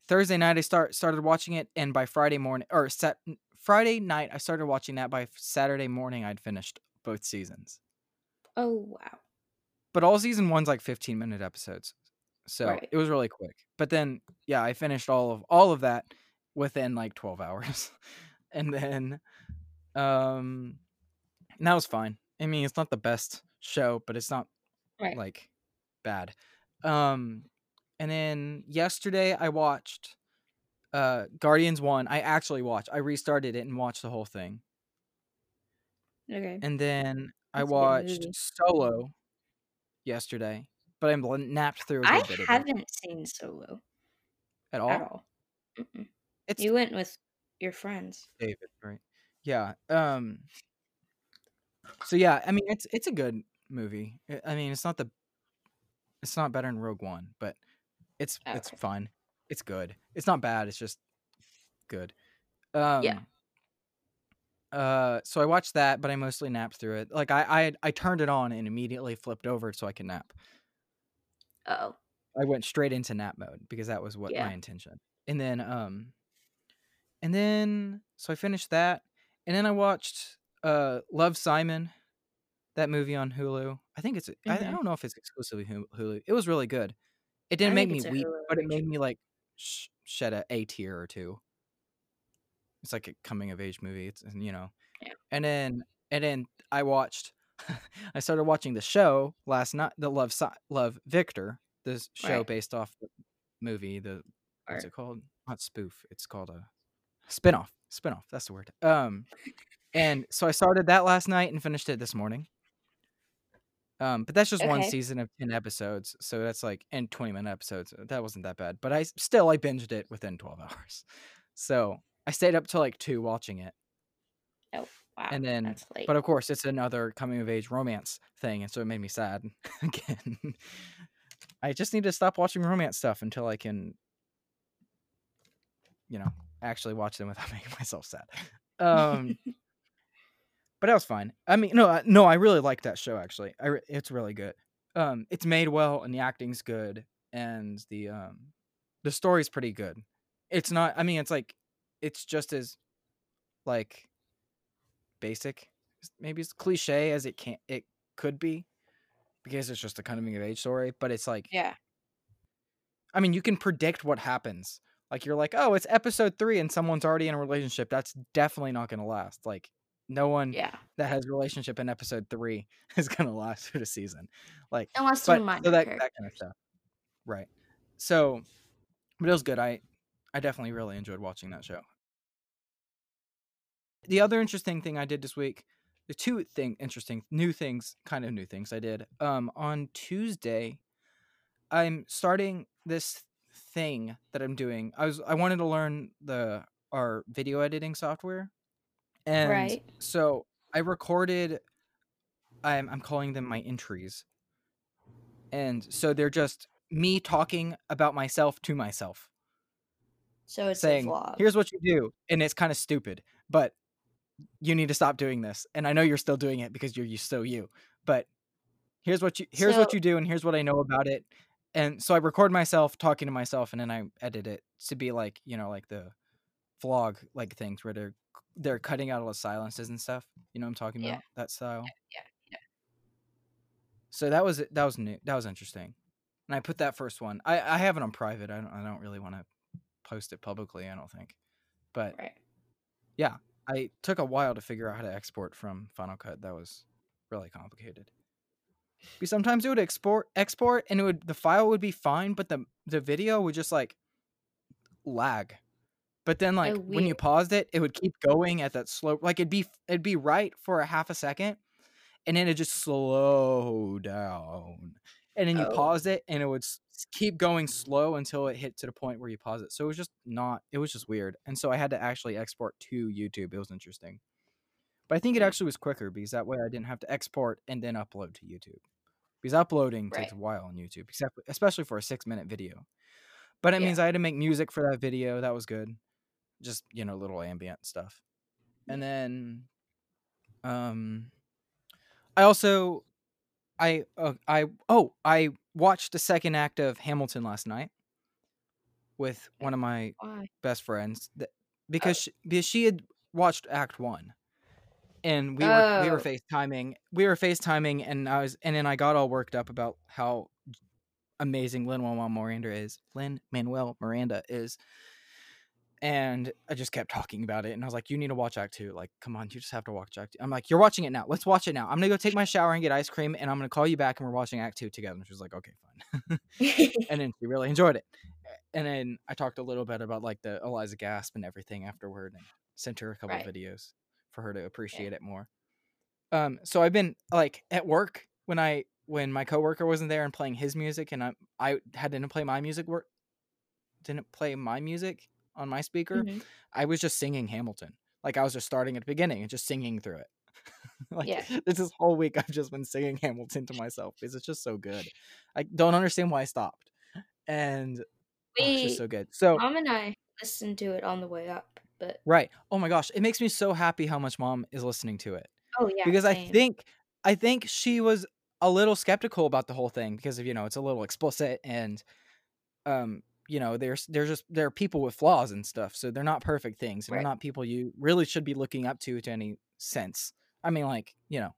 Thursday night, I start started watching it, and by Friday morning or sat, Friday night, I started watching that. By Saturday morning, I'd finished both seasons. Oh wow. But all season one's like 15 minute episodes, so Right. it was really quick. But then, yeah, I finished all of all of that within like 12 hours, [laughs] and then, um, and that was fine. I mean, it's not the best show, but it's not Right. like bad. Um, and then yesterday I watched uh Guardians 1. I actually watched. I restarted it and watched the whole thing. Okay. And then I That's good watched. Solo yesterday, but I l- napped through a I good bit of it haven't seen Solo at all. at all. It's You went with your friends. David, right? Yeah. Um so yeah, I mean it's it's a good movie. I- I mean, it's not the it's not better than Rogue One, but it's it's Okay. fun. It's good. It's not bad. It's just good. Um, Uh, so I watched that, but I mostly napped through it. Like I I I turned it on and immediately flipped over so I could nap. Oh. I went straight into nap mode because that was what Yeah. my intention. And then um and then so I finished that and then I watched uh Love Simon that movie on Hulu. I think it's I, I Mhm. don't know if it's exclusively Hulu. It was really good. It didn't I make me weep, but it made me like sh- shed a, a tear or two. It's like a coming of age movie. It's you know. Yeah. And then and then I watched [laughs] I started watching the show last night, the Love Si- Love Victor, this show Right. based off the movie, the what's Or- it called? Not spoof. It's called a spin-off. Spin-off, that's the word. Um and so I started that last night and finished it this morning. Um, but that's just one Okay. season of 10 episodes, so that's like and 20 minute episodes. That wasn't that bad, but I s- still I binged it within 12 [laughs] hours. So I stayed up till like two watching it. Oh, wow. and then- that's late. But of course, it's another coming of age romance thing, and so it made me sad [laughs] again. I just need to stop watching romance stuff until I can, you know, actually watch them without [laughs] making myself sad. Um, but that was fine. I mean, no, I- no, I really like that show. Actually, I re- it's really good. Um, it's made well, and the acting's good, and the um, the story's pretty good. It's not. I mean, it's like, it's just as, like, basic, maybe it's cliche as it can it could be, because it's just a coming of age story. But it's like, yeah. I mean, you can predict what happens. Like you're like, oh, it's episode three, and someone's already in a relationship. That's definitely not gonna last. Like, no one Yeah. that has relationship in episode three [laughs] is gonna last through the season. Like, Unless but so that characters. that kind of stuff, right? So, but it was good. I I definitely really enjoyed watching that show. The other interesting thing I did this week, the two thing interesting new things, kind of new things I did. Um, on Tuesday, I'm starting this thing that I'm doing. I was I wanted to learn the our video editing software, and Right. so I recorded. I'm I'm calling them my entries, and so they're just me talking about myself to myself, So it's saying, a vlog. "Here's what you do," and it's kind of stupid, but you need to stop doing this. And I know you're still doing it because you're you still you, but here's what you here's what you do, and here's what I know about it. And so I record myself talking to myself, and then I edit it to be like you know like the vlog like things where they're they're cutting out all the silences and stuff. You know what I'm talking Yeah. about? That style. yeah, yeah. So that was that was new. That was interesting. And I put that first one. I I have it on private. I don't I don't really want to post it publicly. I don't think. But Right. yeah, I took a while to figure out how to export from Final Cut. That was really complicated. Because sometimes it would export export and it would the file would be fine, but the the video would just like lag. But then like when you paused it, it would keep going at that slow like it'd be it'd be right for a half a second and then it just slow down. And then you Oh. pause it and it would keep going slow until it hit to the point where you pause it. So it was just not it was just weird. And so I had to actually export to YouTube. It was interesting. But I think it Mm. actually was quicker because that way I didn't have to export and then upload to YouTube. Because uploading takes a while on YouTube, except especially for a six minute video. But it Yeah. means I had to make music for that video. That was good. Just, you know, little ambient stuff. And then um I also I uh, I oh, I watched the second act of Hamilton last night with one of my Why? best friends Oh. that, because she, because she had watched act 1 and we were we were Oh. FaceTiming. We were FaceTiming and I was and then I got all worked up about how amazing Lin Manuel Miranda is. Lin Manuel Miranda is. And I just kept talking about it and I was like, You need to watch Act Two. Like, come on, you just have to watch Act Two. I'm like, You're watching it now. Let's watch it now. I'm gonna go take my shower and get ice cream and I'm gonna call you back and we're watching Act Two together. And she was like, Okay, fine. [laughs] and then she really enjoyed it. And then I talked a little bit about like the Eliza Gasp and everything afterward and sent her a couple Right. videos for her to appreciate it more. Um, so I've been like at work when I when my coworker wasn't there and playing his music and I I had didn't play my music work didn't play my music on my speaker. Mhm. I was just singing Hamilton. Like I was just starting at the beginning and just singing through it. [laughs] like Yeah. this this whole week I've just been singing Hamilton to myself because it's just so good. I don't understand why I stopped. And oh, it's just so good. So mom and I listened to it on the way up, but right. Oh my gosh, it makes me so happy how much mom is listening to it. oh yeah, Because I think I think she was a little skeptical about the whole thing because of, you know, it's a little explicit and um you know there's there's just there are people with flaws and stuff so they're not perfect things and Right. they're not people you really should be looking up to to any sense i mean like you know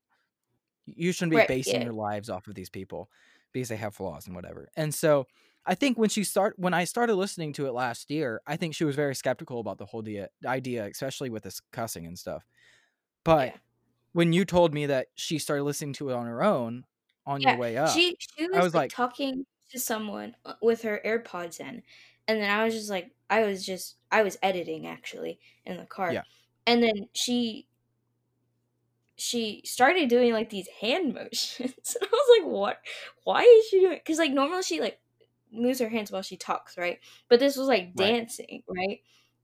you shouldn't be Right, basing yeah. your lives off of these people because they have flaws and whatever and so i think when she start when i started listening to it last year i think she was very skeptical about the whole idea, idea especially with this cussing and stuff but Yeah. when you told me that she started listening to it on her own on Yeah, your way up she she was i was like like talking to someone uh, with her AirPods in, and then I was just like, I was just I was editing actually in the car, Yeah. and then she she started doing like these hand [laughs] motions, and I was like, what? Why is she doing? Because like normally she like moves her hands while she talks, right? But this was like Right. dancing, right?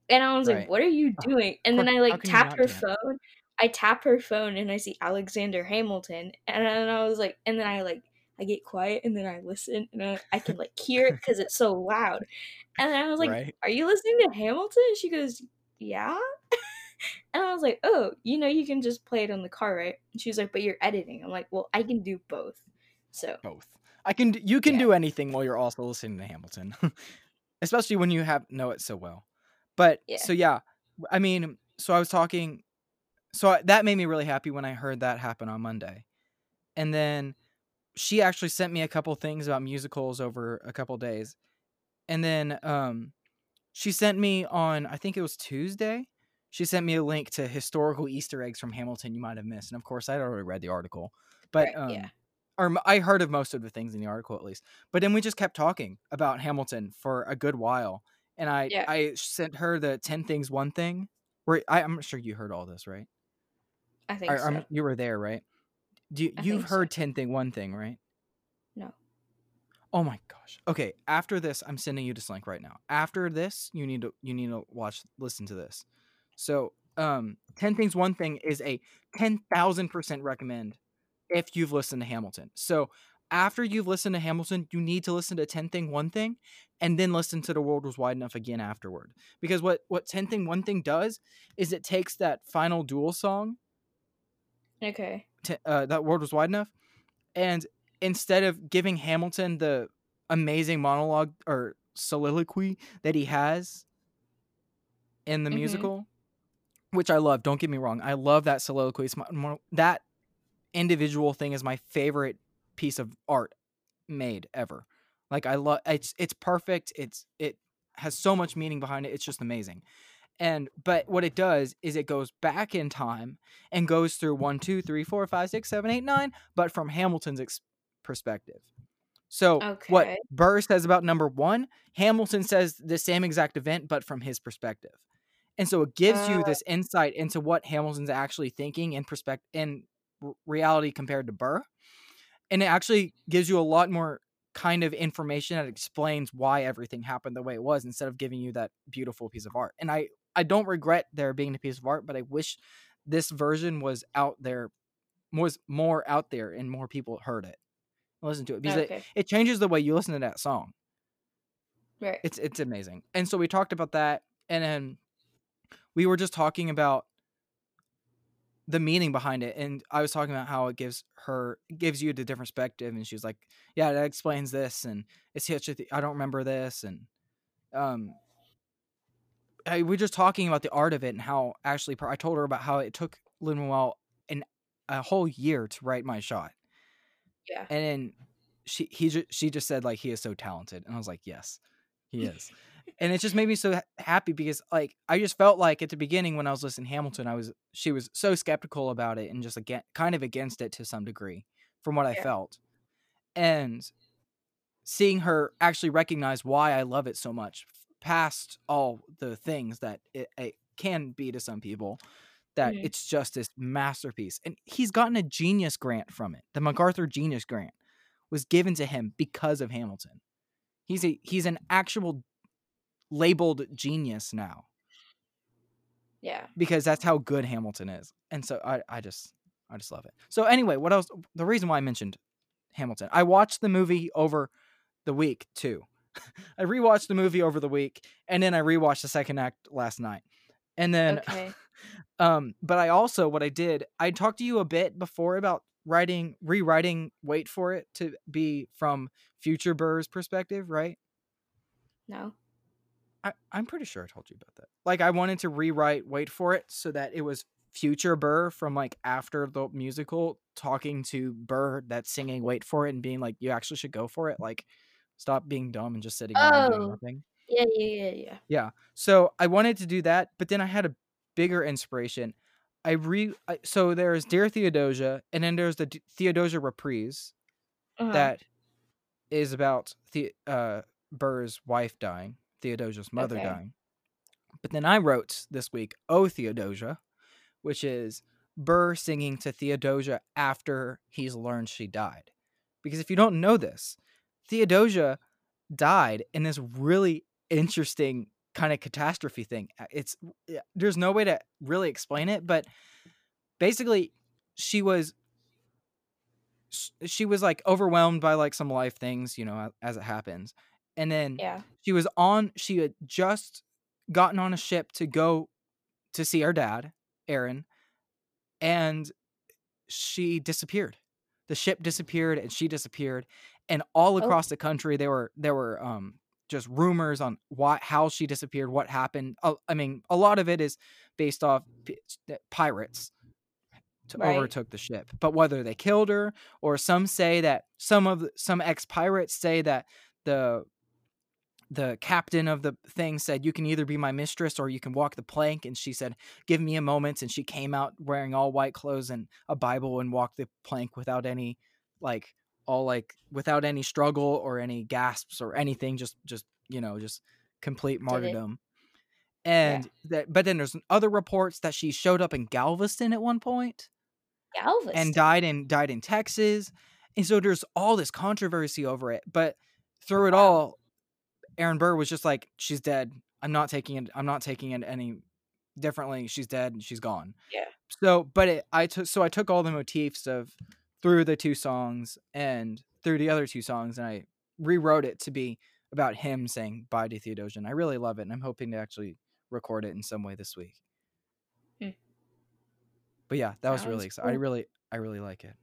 And I was like, what are you doing? And then I like can you tap her dance? phone. I tap her phone and I see Alexander Hamilton, and then I was like, and then I like I get quiet and then I listen and I, I can like hear it because it's so loud. And I was like, right "Are you listening to Hamilton?" And she goes, "Yeah." [laughs] and I was like, "Oh, you know, you can just play it on the car, right?" And she was like, "But you're editing." I'm like, "Well, I can do both." So both. I can. You can Yeah. do anything while you're also listening to Hamilton, [laughs] especially when you have know it so well. But Yeah. so yeah, I mean, so I was talking, so I, that made me really happy when I heard that happen on Monday, and then she actually sent me a couple things about musicals over a couple days, and then um, she sent me on I think it was Tuesday. She sent me a link to historical Easter eggs from Hamilton you might have missed, and of course I'd already read the article, but Right, um, yeah. or I heard of most of the things in the article at least. But then we just kept talking about Hamilton for a good while, and I Yeah. I sent her the ten things one thing. Where I, I'm sure you heard all this, right? I think Or, so. you were there, right? Do you, I you've think so. heard ten thing one thing, right? No. Oh my gosh. Okay, after this, I'm sending you this link right now. After this, you need to you need to watch listen to this. So, um, ten things one thing is a ten thousand percent recommend if you've listened to Hamilton. So after you've listened to Hamilton, you need to listen to ten thing one thing, and then listen to the world was wide enough again afterward. Because what what ten thing one thing does is it takes that final duel song Okay. T- uh, that world was wide enough and instead of giving hamilton the amazing monologue or soliloquy that he has in the Mhm. musical which i love don't get me wrong i love that soliloquy it's my, that individual thing is my favorite piece of art made ever like i love it's it's perfect it's it has so much meaning behind it it's just amazing and but what it does is it goes back in time and goes through one, two, three, four, five, six, seven, eight, nine, but from Hamilton's ex- perspective. So what Burr says about number one, Hamilton says the same exact event, but from his perspective. And so it gives you Uh, this insight into what Hamilton's actually thinking in perspective in reality compared to Burr. And it actually gives you a lot more kind of information that explains why everything happened the way it was instead of giving you that beautiful piece of art. And I I don't regret there being a piece of art, but I wish this version was out there was more out there and more people heard it. Listen to it because okay. it, it changes the way you listen to that song. Right. It's it's amazing. And so we talked about that and then we were just talking about the meaning behind it and I was talking about how it gives her gives you the different perspective and she was like, "Yeah, that explains this and it's such a th- I don't remember this and um I, we're just talking about the art of it and how Ashley Par- I told her about how it took Lin Manuel an a whole year to write my shot. Yeah. And then she he ju- she just said like he is so talented and I was like, "Yes, he is." and it just made me so happy because like I just felt like at the beginning when I was listening to Hamilton, I was she was so skeptical about it and just again kind of against it to some degree from what I felt. And seeing her actually recognize why I love it so much past all the things that it, it can be to some people that Mhm. it's just this masterpiece and he's gotten a genius grant from it the macarthur genius grant was given to him because of hamilton he's a he's an actual labeled genius now Yeah. because that's how good hamilton is and so i i just I just love it. So anyway, what else? The reason why I mentioned Hamilton, I watched the movie over the week too. [laughs] I rewatched the movie over the week, and then I rewatched the second act last night. And then, Okay. [laughs] um, but I also what I did, I talked to you a bit before about writing, rewriting. Wait for it to be from Future Burr's perspective, right? No. I, I'm pretty sure I told you about that. Like I wanted to rewrite Wait for It so that it was future Burr from like after the musical talking to Burr that's singing Wait for It and being like, You actually should go for it. Like stop being dumb and just sitting around doing Oh. nothing. Yeah, yeah, yeah, yeah. Yeah. So I wanted to do that, but then I had a bigger inspiration. I re I, so there's Dear Theodosia, and then there's the D- Theodosia reprise Uh-huh. that is about the uh Burr's wife dying, Theodosia's mother Okay. dying. But then I wrote this week, "Oh Theodosia," which is Burr singing to Theodosia after he's learned she died. Because if you don't know this, Theodosia died in this really interesting kind of catastrophe thing. It's there's no way to really explain it, but basically she was she was like overwhelmed by like some life things, you know, as it happens. And then yeah. she was on she had just gotten on a ship to go to see her dad, Aaron, and she disappeared. The ship disappeared and she disappeared. And all Oh. across the country there were there were um just rumors on why how she disappeared, what happened. Uh, I mean, a lot of it is based off p- pirates to Right. overtook the ship. But whether they killed her or some say that some of the, some ex pirates say that the the captain of the thing said you can either be my mistress or you can walk the plank and she said give me a moment and she came out wearing all white clothes and a bible and walked the plank without any like all like without any struggle or any gasps or anything just just you know just complete martyrdom and that but then there's other reports that she showed up in galveston at one point Galveston. and died in died in Texas. And so there's all this controversy over it. But through it Wow. all, Aaron Burr was just like, She's dead. I'm not taking it, I'm not taking it any differently. She's dead and she's gone. Yeah. So but it I took so I took all the motifs of through the two songs and through the other two songs and I rewrote it to be about him saying bye to Theodosia. And I really love it and I'm hoping to actually record it in some way this week. Hmm. But yeah, that was really exciting. I really I really like it.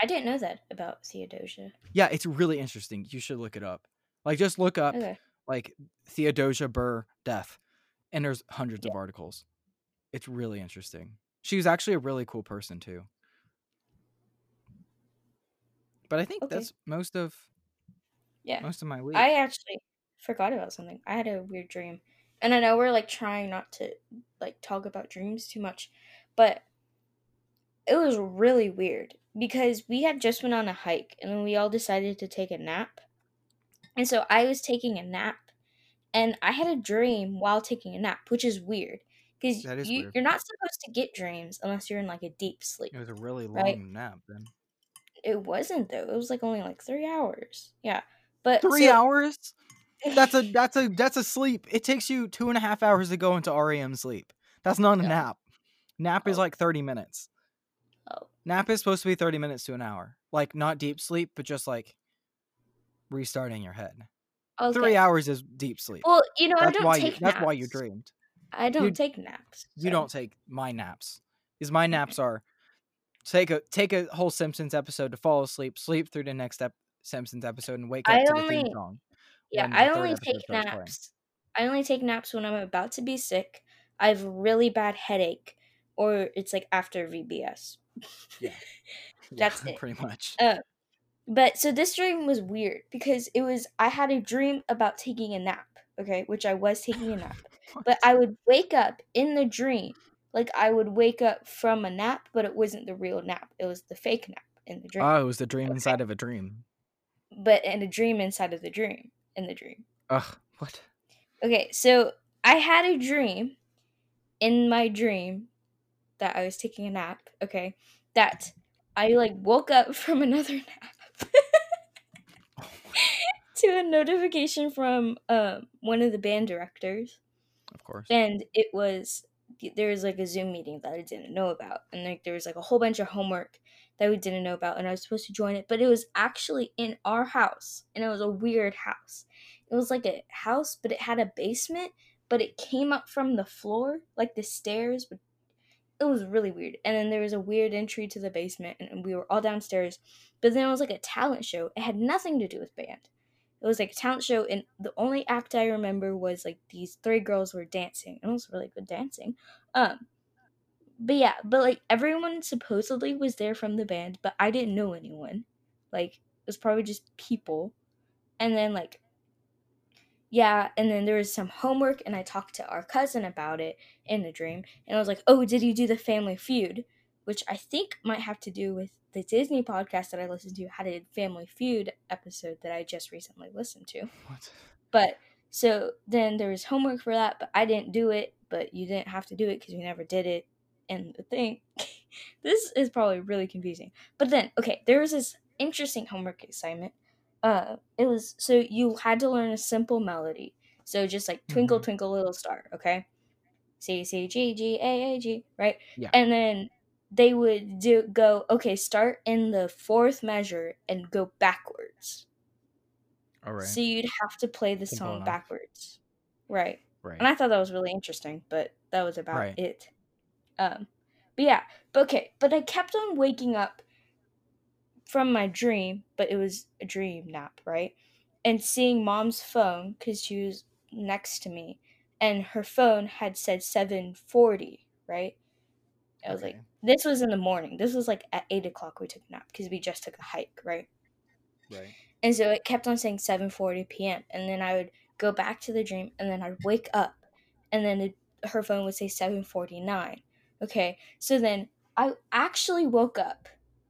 I didn't know that about Theodosia. Yeah, it's really interesting. You should look it up. Like just look up Okay. like Theodosia Burr death, and there's hundreds Yeah. of articles. It's really interesting. She was actually a really cool person too. But I think Okay. that's most of Yeah. most of my week. I actually forgot about something. I had a weird dream. And I know we're like trying not to like talk about dreams too much, but it was really weird because we had just went on a hike and then we all decided to take a nap. And so I was taking a nap and I had a dream while taking a nap, which is weird because you, you're not supposed to get dreams unless you're in like a deep sleep. it was a really long Right. nap then. It wasn't though. It was like only like three hours. Yeah, but Three so- hours? [laughs] That's a that's a that's a sleep. It takes you two and a half hours to go into REM sleep. That's not a Yeah. nap. Nap is Oh. like 30 minutes. oh, Nap is supposed to be 30 minutes to an hour. Like not deep sleep, but just like restarting your head. okay. Three hours is deep sleep. Well, you know, I that's don't why you take that's why you dreamed. I don't You- take naps. You don't take my naps. Because my [laughs] naps are take a take a whole Simpsons episode to fall asleep, sleep through the next ep- Simpsons episode, and wake up I to the theme only- song. Yeah, I only take starts playing. naps. I only take naps when I'm about to be sick. I have a really bad headache, or it's like after VBS. [laughs] [laughs] Yeah. That's yeah, it. Pretty much. Uh, but so this dream was weird because it was I had a dream about taking a nap, okay, which I was taking a nap. But I [laughs] would wake up in the dream. Like I would wake up from a nap, but it wasn't the real nap. It was the fake nap in the dream. Oh, it was the dream Okay. inside of a dream. but in a dream inside of the dream in the dream. Ugh, what? Okay, so I had a dream in my dream that I was taking a nap, okay? That I like woke up [laughs] from another nap [laughs] to a notification from um one of the band directors Of course. and it was there was like a Zoom meeting that I didn't know about, and like there was like a whole bunch of homework that we didn't know about, and I was supposed to join it, but it was actually in our house, and it was a weird house. It was like a house, but it had a basement, but it came up from the floor, like the stairs. But it was really weird. And then there was a weird entry to the basement, and we were all downstairs. But then it was like a talent show. It had nothing to do with band. It was like a talent show, and the only act I remember was like these three girls were dancing, and it was really good dancing. Um, but yeah, but like everyone supposedly was there from the band, but I didn't know anyone. Like it was probably just people. And then like yeah, and then there was some homework and I talked to our cousin about it in the dream and I was like, "Oh, did you do the Family Feud?" which I think might have to do with the Disney podcast that I listened to had a Family Feud episode that I just recently listened to. What? But so then there was homework for that, but I didn't do it, but you didn't have to do it because you never did it. And the thing, [laughs] this is probably really confusing. But then, okay, there was this interesting homework assignment. Uh, it was so you had to learn a simple melody. So just like Twinkle Mhm. Twinkle Little Star, okay? C C G G A A G, right? Yeah. And then they would do go okay, start in the fourth measure and go backwards. All right. So you'd have to play the Simple song enough. backwards. Right. right. And I thought that was really interesting, but that was about Right. it. Um but yeah, but okay, but I kept on waking up from my dream, but it was a dream nap, right? And seeing mom's phone cuz she was next to me and her phone had said 740, right? I was like, Okay. This was in the morning. This was like at eight o'clock we took a nap because we just took a hike, right? Right. And so it kept on saying 7:40 p.m. and then I would go back to the dream and then I'd wake up and then it, her phone would say 7:49. Okay. So then I actually woke up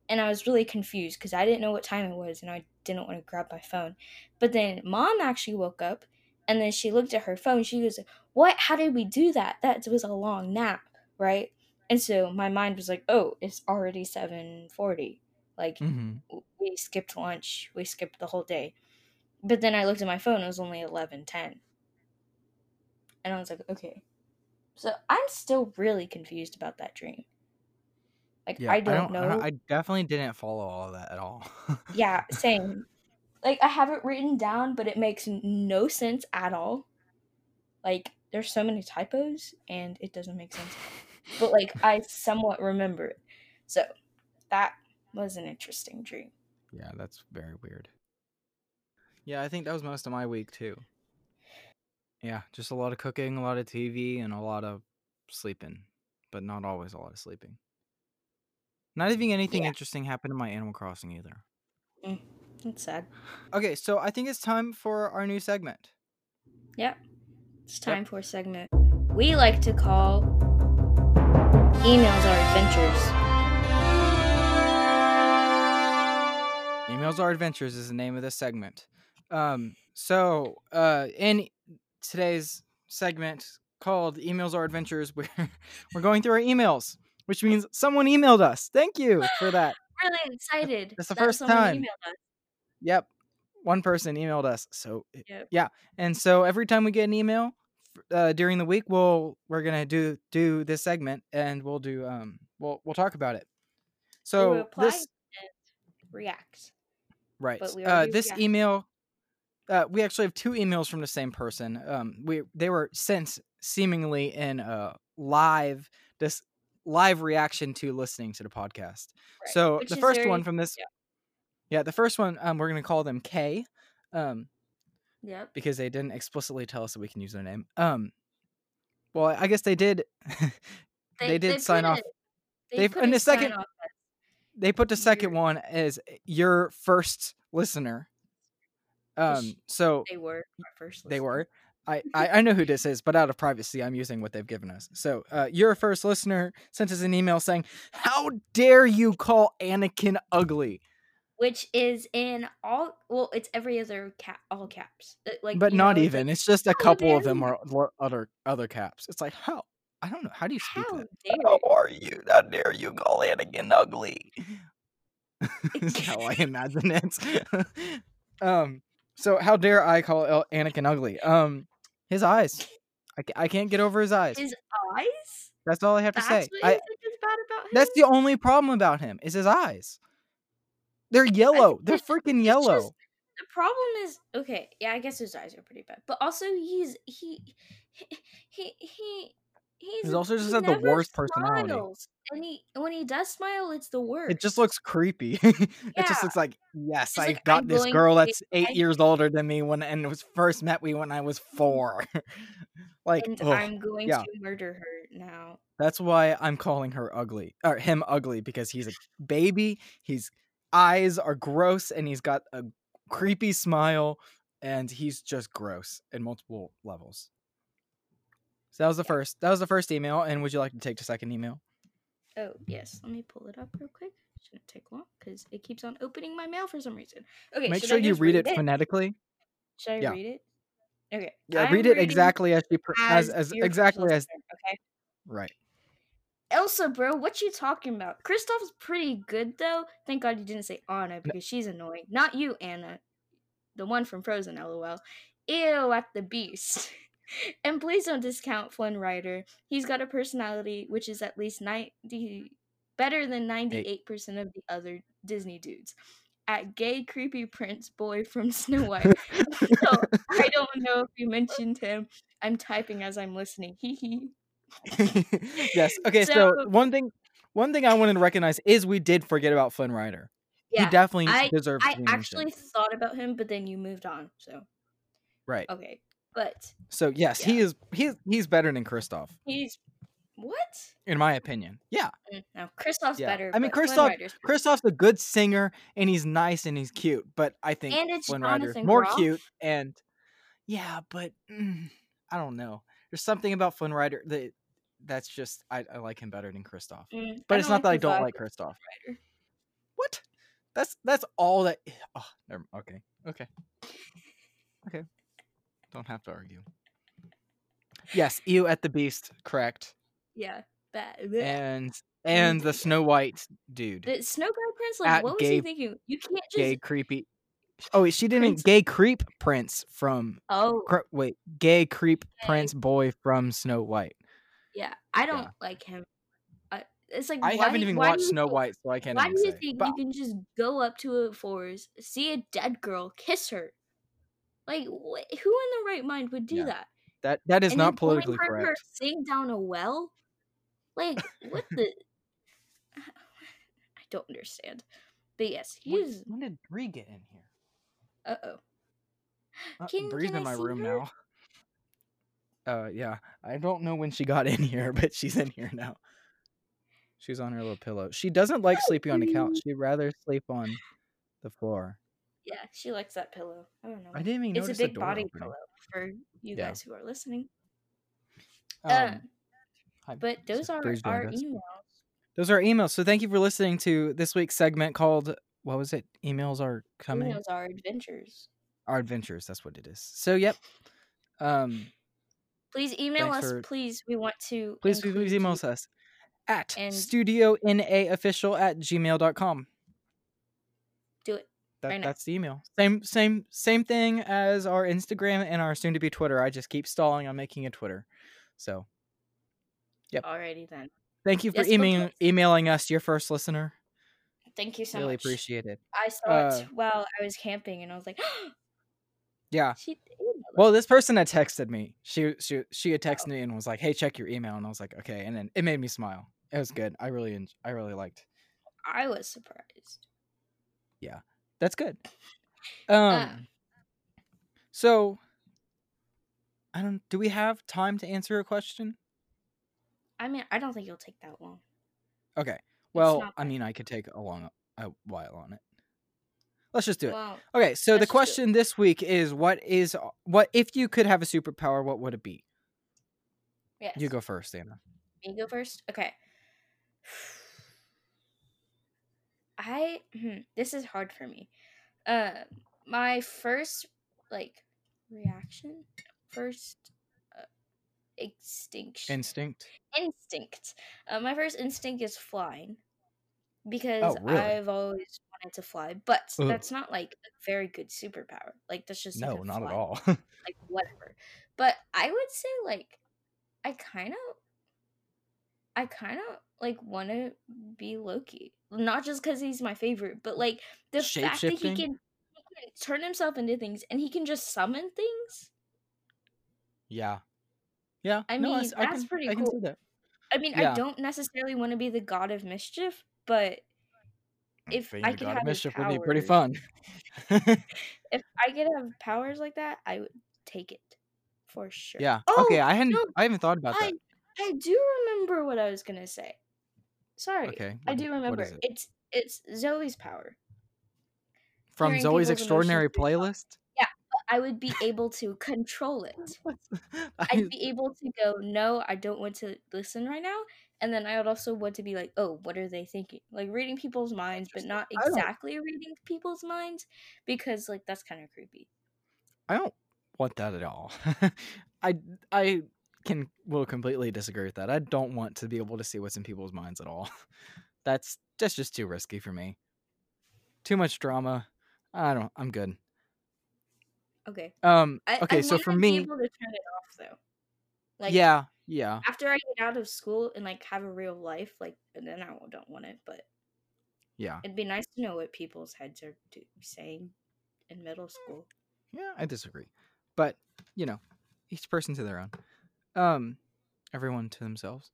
and I was really confused cuz I didn't know what time it was and I didn't want to grab my phone. But then mom actually woke up and then she looked at her phone. She goes, "What? How did we do that? That was a long nap, right?" And so my mind was like, "Oh, it's already 7:40." Like Mm-hmm. we skipped lunch. We skipped the whole day. But then I looked at my phone. It was only eleven ten, and I was like, okay. So I'm still really confused about that dream. Like Yeah. I don't, I know. don't. I definitely didn't follow all of that at all. yeah, [laughs] same. Like I have it written down, but it makes no sense at all. Like there's so many typos, and it doesn't make sense. But like I somewhat remember it. So that was an interesting dream. Yeah, that's very weird. Yeah, I think that was most of my week too. Yeah, just a lot of cooking, a lot of TV, and a lot of sleeping, but not always a lot of sleeping. Not even anything Yeah. interesting happened in my Animal Crossing either. Mm, that's sad. Okay, so I think it's time for our new segment. Yep. It's time for a segment we like to call Emails Are Adventures. Emails Are Adventures is the name of this segment. Um, so uh, in today's segment called Emails Are Adventures, [laughs] we're we're going through our emails, which means someone emailed us. Thank you for that. Really excited. That's the that first time. emailed us. Yep, one person emailed us. So Yep. yeah, and so every time we get an email uh, during the week, we'll we're gonna do do this segment, and we'll do um we'll we'll talk about it. So this and react. Right. But we uh, this email, uh, we actually have two emails from the same person. Um, we they were sent seemingly in a live this live reaction to listening to the podcast. Right. So Which the first very- one from this, yeah. yeah, the first one, um, we're gonna call them K, um, Yep. because they didn't explicitly tell us that we can use their name. Um, well, I guess they did. [laughs] they, did sign off. They- put in the second- they put the second one as your first listener. Um, so They were first. They were. I, [laughs] I, I know who this is, but out of privacy, I'm using what they've given us. So, uh, your first listener sent us an email saying, "How dare you call Anakin ugly?" Which is in all. Well, it's every other cap, all caps. Uh, Like, But not know, it's even. like, it's just a couple of them you." are other other caps. It's like how I don't know. How do you speak How that? dare How you? are you? How dare you call Anakin ugly? [laughs] [laughs] is how I imagine it. [laughs] um. So how dare I call El- Anakin ugly? Um, his eyes. I, I can't get over his eyes. His eyes? That's all I have to That's say. what you I, think is bad about him? that's the only problem about him is his eyes. They're yellow. They're freaking yellow. just- the problem is okay. Yeah, I guess his eyes are pretty bad, but also he's he he he he. He's, He's also just he had the worst personality. smiles. and he when he does smile, it's the worst. It just looks creepy. [laughs] it just looks like yes, I like, got I'm this girl that's eight I- years older than me when and was first met me when I was mm-hmm. four. [laughs] like and ugh. I'm going yeah. to murder her now. That's why I'm calling her ugly or him ugly because he's a baby. His eyes are gross and he's got a creepy smile and he's just gross in multiple levels. So that was the Yeah. first. That was the first email. And would you like to take the second email? Oh yes, let me pull it up real quick. Shouldn't take long because it keeps on opening my mail for some reason. Okay, Make sure you just read it phonetically. Should I yeah. read it? Okay. Yeah, I'm read it exactly as she pr- as as your exactly as Okay. right. Elsa, bro, what you talking about? Kristoff's pretty good though. Thank God you didn't say Anna because she's annoying. Not you, Anna. The one from Frozen, lol. Ew at the beast. [laughs] and please don't discount Flynn Rider. He's got a personality which is at least 90 better than 98% of the other Disney dudes. At gay creepy prince boy from [laughs] Snow White. so [laughs] oh, I don't know if you mentioned him. I'm typing as I'm listening. Hee hee. [laughs] yes. Okay. So, So- one thing, one thing I wanted to recognize is we did forget about Flynn Rider. Yeah. he definitely I- deserves. I to be mentioned. actually thought about him, but then you moved on. So right. okay, but So yes, he is. He's he's better than Kristoff, he's what? in my opinion. Yeah, Mm, No, Kristoff's Yeah. better. I mean, Kristoff- Kristoff's a good singer and he's nice and he's cute, but I think and it's Flynn Rider is more Groff. cute and yeah, but mm, I don't know. There's something about Flynn Rider that that's just I, I like him better than Kristoff. Mm, But it's not that I don't like of Kristoff. What? That's that's all that. Oh, never, okay, okay, okay. Don't have to argue. Yes, you at the beast, correct, Yeah, bad. and and the Snow White dude, the Snow Guy Prince, like, at what was gay- he thinking? You can't just. gay creepy. Oh, she didn't Prince- gay creep prince from. oh, cr- Wait, gay creep Gay- prince boy from Snow White. yeah. I don't yeah. like him. I, it's like I why haven't even watched Snow think- White, so I can't Why do you think But you can just go up to a forest, see a dead girl, kiss her? Like, wh- who in the right mind would do Yeah. that? that that is and not politically her, her correct. sing down a well? Like, what [laughs] the? [sighs] I don't understand. But yes, When, he's. when did Bree get in here? Uh oh. Uh, Can- Bree's can in I my room her? now. Uh, yeah. I don't know when she got in here, [laughs] but she's in here now. She's on her little pillow. She doesn't like sleeping on the couch. She'd rather sleep on the floor. Yeah, she likes that pillow. I don't know. I didn't even it's a big body opening. pillow for you Yeah. guys who are listening. Um, uh, hi, but those are our us. emails. Those are emails. So thank you for listening to this week's segment called what was it? Emails are coming. Emails are adventures. Our adventures. That's what it is. So yep. Um, Please email us. for- Please, we want to. please please, please email us at And- studio official at gmail.com. Do it. That, right now. that's the email. Same same same thing as our Instagram and our soon to be Twitter. I just keep stalling on making a Twitter. So Yep. Alrighty then. thank you for Yes, emailing emailing us your first listener. Thank you so really much. Really appreciate it. I saw Uh, it while I was camping, and I was like, [gasps] Yeah. she. Well, this person had texted me. She she she Oh. had texted me and was like, "Hey, check your email." And I was like, "Okay." And then it made me smile. It was good. I really I really liked. I was surprised. Yeah, that's good. [laughs] Um. Uh. So. I don't. Do we have time to answer a question? I mean, I don't think it'll take that long. Okay. Well, I mean, I could take a long a while on it. Let's just do it. Okay, so let's the just do it. question this week is what is what if you could have a superpower, what would it be? yes. You go first, Anna. You go first? Okay. [sighs] I hmm, this is hard for me. Uh my first like reaction, first uh, extinction Instinct. instinct. Uh, my first instinct is flying because Oh, really? I've always wanted to fly, but Ugh. that's not like a very good superpower. Like that's just No, not at all. [laughs] Like whatever. But I would say like I kind of I kind of like want to be Loki, not just because he's my favorite, but like the fact that he can, he can turn himself into things and he can just summon things. Yeah, yeah. I no, mean, I, that's can, pretty I can cool. see that. I mean, Yeah. I don't necessarily want to be the god of mischief, but if I could have mischief would be pretty fun. [laughs] if I could have powers like that, I would take it for sure. yeah. Oh, okay, I hadn't. no, I haven't thought about I that. I do remember what I was gonna say. Sorry, Okay. I do remember. it? It's it's Zoey's power. From hearing Zoey's extraordinary playlist. Yeah, I would be able to control it. [laughs] I, I'd be able to go, no, I don't want to listen right now. And then I would also want to be like, oh, what are they thinking? Like reading people's minds, but not exactly reading people's minds because like that's kind of creepy. I don't want that at all. [laughs] I I can will completely disagree with that. I don't want to be able to see what's in people's minds at all. [laughs] That's that's just too risky for me. Too much drama. I don't. I'm good. Okay. Um. I, okay. I so for me, able to turn it off though. Like yeah, yeah, after I get out of school and like have a real life, like and then I don't want it, but yeah, it'd be nice to know what people's heads are do- saying in middle school. yeah. I disagree, but you know, each person to their own. Um, everyone to themselves.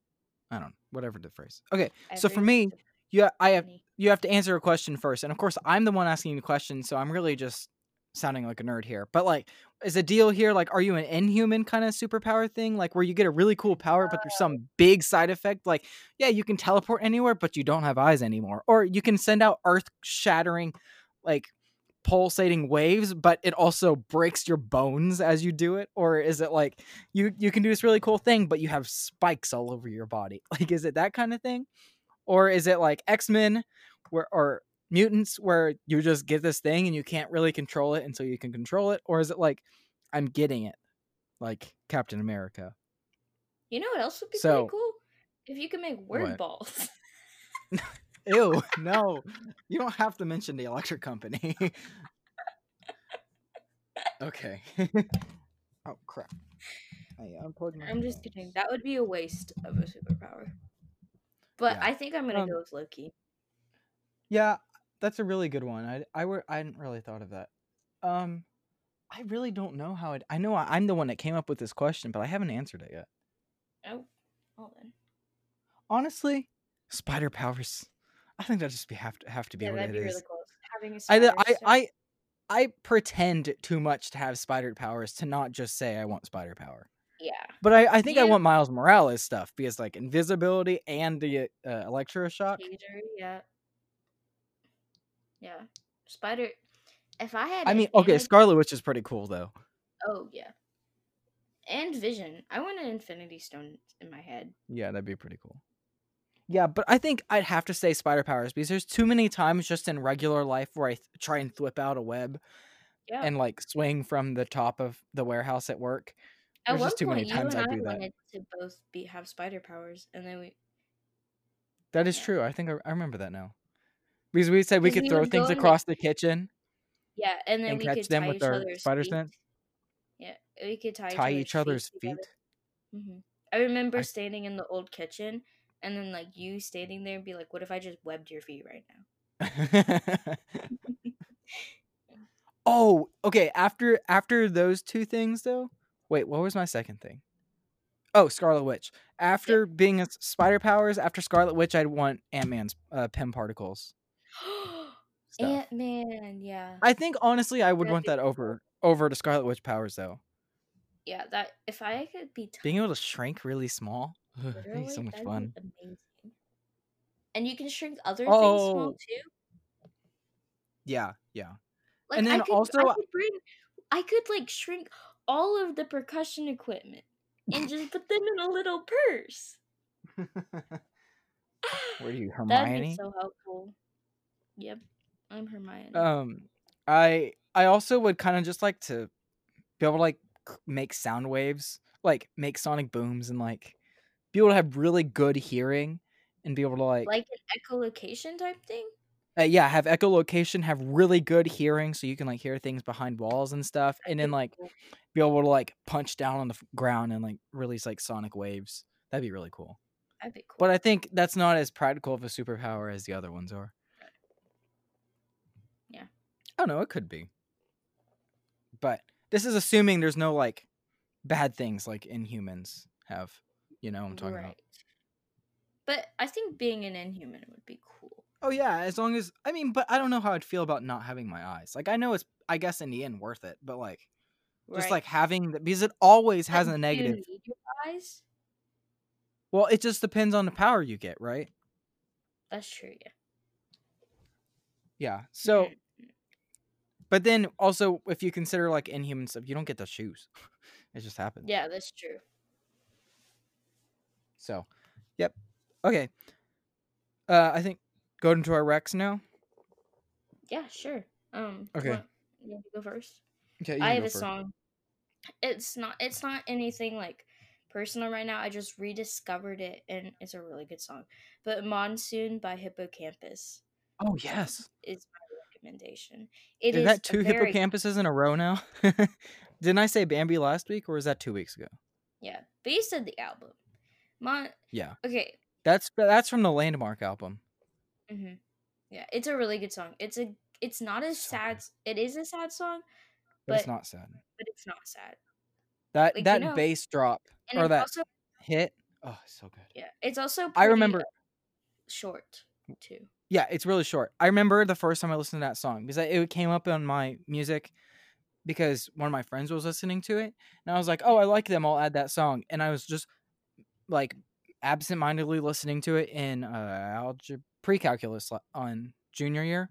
I don't. know, Whatever the phrase. Okay. So for me, Yeah, I have you have to answer a question first. And of course, I'm the one asking the question, so I'm really just sounding like a nerd here. But like, is a deal here like are you an inhuman kind of superpower thing? Like where you get a really cool power, but there's some big side effect? Like, yeah, you can teleport anywhere, but you don't have eyes anymore. Or you can send out earth shattering, like pulsating waves, but it also breaks your bones as you do it? Or is it like you you can do this really cool thing, but you have spikes all over your body? [laughs] Like, is it that kind of thing? Or is it like X Men, where or mutants, where you just get this thing and you can't really control it until you can control it? Or is it like I'm getting it, like Captain America? You know what else would be So- pretty cool? If you could make word What? balls. [laughs] Ew, no, you don't have to mention the electric company. [laughs] okay. [laughs] oh crap! I unplugged my. I'm just kidding. That would be a waste of a superpower. But Yeah. I think I'm gonna Um, go with Loki. Yeah, that's a really good one. I I were I hadn't really thought of that. Um, I really don't know how it. I know I, I'm the one that came up with this question, but I haven't answered it yet. Oh, well then. Honestly, spider powers. I think that just be have to have to be Yeah, what that'd it be is. really close. Having a spider I I I pretend too much to have spider powers to not just say I want spider power. yeah. But I, I think I want Miles Morales stuff because like invisibility and the uh, electroshock. Taser, yeah. Yeah. Spider if I had I mean, an okay, Scarlet Witch is pretty cool though. Oh yeah. And vision. I want an infinity stone in my head. Yeah, that'd be pretty cool. Yeah, but I think I'd have to say spider powers because there's too many times just in regular life where I th- try and flip out a web Yeah. and like swing from the top of the warehouse at work. At there's just too many times I I, do that. wanted to both be have spider powers, and then we That is Yeah. true. I think I, I remember that now. Because we said we could we throw things in the- across the kitchen yeah, and then and we catch could them tie with each our spider sense. Yeah, we could tie, Tie each other's together. feet. hmm I remember I- standing in the old kitchen, and then like you standing there and be like, "What if I just webbed your feet right now?" [laughs] [laughs] oh, okay. After after those two things though, wait, what was my second thing? Oh, Scarlet Witch. After being a spider powers, after Scarlet Witch, I'd want Ant Man's uh, Pym particles. [gasps] Ant Man, yeah, I think honestly, I would That'd want be that over over to Scarlet Witch powers though. yeah. That if I could be Being able to shrink really small, [sighs] that'd be so much fun. amazing. And you can shrink other things small Oh. too. Yeah, yeah. Like And I then could, also- I could bring, I could like shrink all of the percussion equipment and just put them in a little purse. [laughs] Were you [laughs] Hermione? That'd be so helpful. Yep, I'm Hermione. um i i also would kind of just like to be able to like make sound waves like make sonic booms and like be able to have really good hearing and be able to like, like an echolocation type thing. uh, yeah have echolocation have really good hearing so you can like hear things behind walls and stuff and then like be able to like punch down on the ground and like release like sonic waves that'd be really cool That'd be cool. But I think that's not as practical of a superpower as the other ones are. Don't know. It could be. But this is assuming there's no like bad things like Inhumans have. You know what I'm talking about. But I think being an inhuman would be cool. Oh yeah, as long as I mean, but I don't know how I'd feel about not having my eyes. Like I know it's I guess in the end worth it, but like just Right. like having the, because it always has But a negative. You need your eyes? Well, it just depends on the power you get, right? That's true, yeah. Yeah. So. But then also if you consider like inhuman stuff, you don't get the shoes. [laughs] it just happens. Yeah, that's true. So, yep. Okay. Uh, I think go into our Rex now. Yeah, sure. Um Okay. want- you go first? Okay. I have a song. It's not it's not anything like personal right now. I just rediscovered it and it's a really good song. But Monsoon by Hippo Campus Oh yes. is my recommendation. It Is is that two very- hippocampuses in a row now? [laughs] Didn't I say Bambi last week, or was that two weeks ago? Yeah. But you said the album. Mon Yeah, Okay. that's that's from the Landmark album. hmm Yeah, it's a really good song. It's a it's not as sad. It is a sad song, But, it's not sad. but it's not sad. That like, you that know- bass drop or that also hit. Oh, so good. yeah, it's also I remember. short too. Yeah, it's really short. I remember the first time I listened to that song because it came up on my music because one of my friends was listening to it, and I was like, "Oh, I like them. I'll add that song." And I was just like absentmindedly listening to it in uh, algebra pre-calculus on junior year,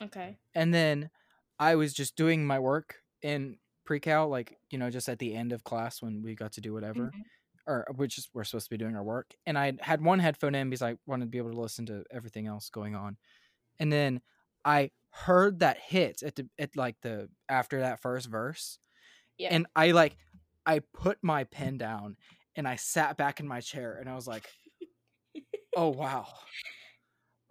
Okay. and then I was just doing my work in pre-cal, like you know, just at the end of class when we got to do whatever Mhm. Or uh, which is we're supposed to be doing our work. And I had one headphone in because I wanted to be able to listen to everything else going on. And then I heard that hit at the at like the after that first verse. Yeah. And I like I put my pen down and I sat back in my chair and I was like, "Oh wow."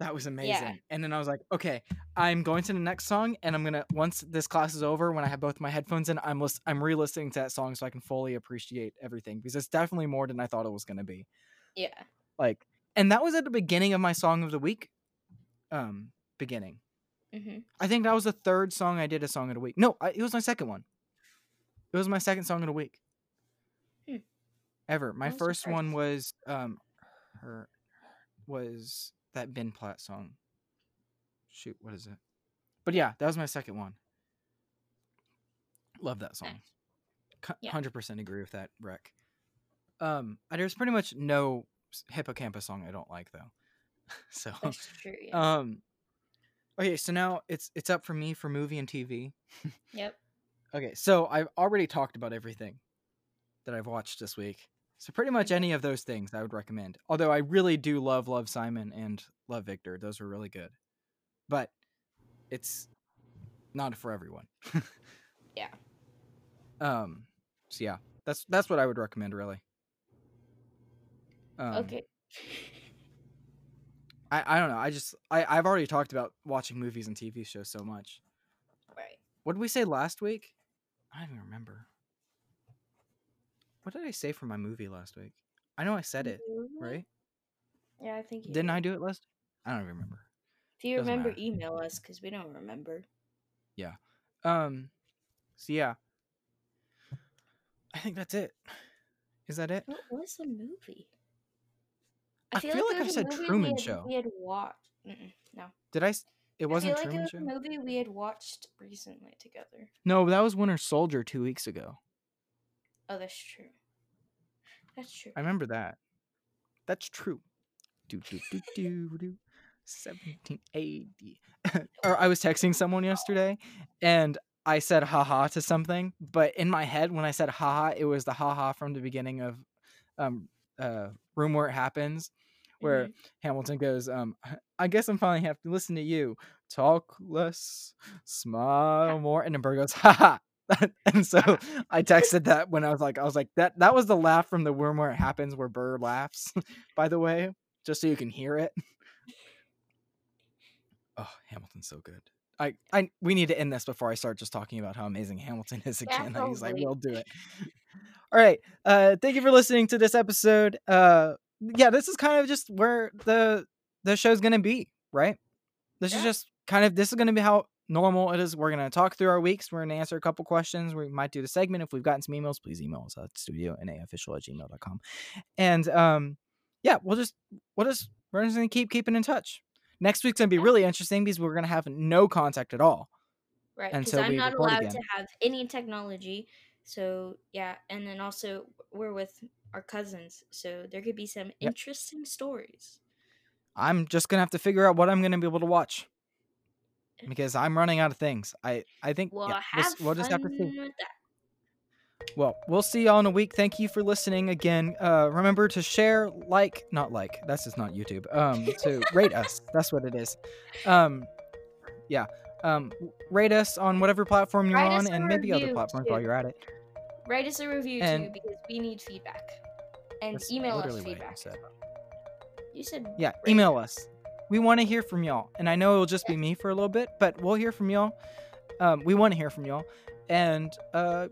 That was amazing. And then I was like, "Okay, I'm going to the next song and I'm going to once this class is over when I have both my headphones in, I'm lis- I'm re-listening to that song so I can fully appreciate everything because it's definitely more than I thought it was going to be." yeah. Like and that was at the beginning of my song of the week um beginning. hmm I think that was the third song I did a song of the week. No, I, it was my second one. It was my second song of the week. Hmm. Ever. My What was your first one was um her was that Ben Platt song. Shoot, what is it? But yeah, that was my second one. Love that song. Yeah. 100% agree with that, Rec. Um, there's pretty much no Hippo Campus song I don't like though. [laughs] so, That's true. Yeah. um Okay, so now it's it's up for me for movie and TV. yep. [laughs] Okay, so I've already talked about everything that I've watched this week. So pretty much any of those things I would recommend. Although I really do love Love Simon and Love Victor. Those were really good. But it's not for everyone. Yeah. [laughs] Um so yeah, that's that's what I would recommend really. Um, okay. I, I don't know. I just I, I've already talked about watching movies and TV shows so much. Right. What did we say last week? I don't even remember. What did I say for my movie last week? I know I said it, right? Yeah, I think you Didn't did. I do it last? I don't even remember. If you Doesn't remember, matter. email us because we don't remember. Yeah. Um, so yeah, I think that's it. Is that it? What was the movie? I feel like it I said Truman we had, Show. We had watched. Mm-mm, no, Did I? It wasn't I feel Truman like Show. it was a movie we had watched recently together. No, that was Winter Soldier two weeks ago. Oh, that's true. That's true. I remember that. That's true. Do do do do do. Seventeen eighty. [laughs] or I was texting someone yesterday, and I said haha to something, but in my head when I said haha, it was the haha from the beginning of um uh Room Where It Happens, where Mhm. Hamilton goes, um, I guess I'm finally have to listen to you. Talk less, smile [laughs] more, and then Burr goes, haha. [laughs] and so I texted that when I was like, I was like, that that was the laugh from the room where it happens where Burr laughs, [laughs] by the way, just so you can hear it. Oh, Hamilton's so good. I, I we need to end this before I start just talking about how amazing Hamilton is Yeah, again. [laughs] He's like, we'll do it. All right. Uh thank you for listening to this episode. Uh yeah, this is kind of just where the the show's gonna be, right? This is just kind of this is gonna be how normal it is. We're gonna talk through our weeks. We're gonna answer a couple questions. We might do the segment. If we've gotten some emails, please email us at studio official at gmail.com. And um yeah, we'll just we'll just we're just gonna keep keeping in touch. Next week's gonna be really interesting because we're gonna have no contact at all. Right, because I'm not allowed again. to have any technology. So yeah, and then also we're with our cousins, so there could be some Yep. interesting stories. I'm just gonna have to figure out what I'm gonna be able to watch. Because I'm running out of things. I I think Well, yeah, we'll, we'll just have to see. Well, we'll see y'all in a week. Thank you for listening again. Uh, remember to share, like, not like. That's just not YouTube. Um, to [laughs] rate us. That's what it is. Um, yeah. Um, rate us on whatever platform you're on, and maybe other platforms while you're at it. Write us a review too because we need feedback, and email us feedback. said. You said Yeah, email us. We want to hear from y'all, and I know it'll just be me for a little bit, but we'll hear from y'all. Um, we want to hear from y'all, and uh,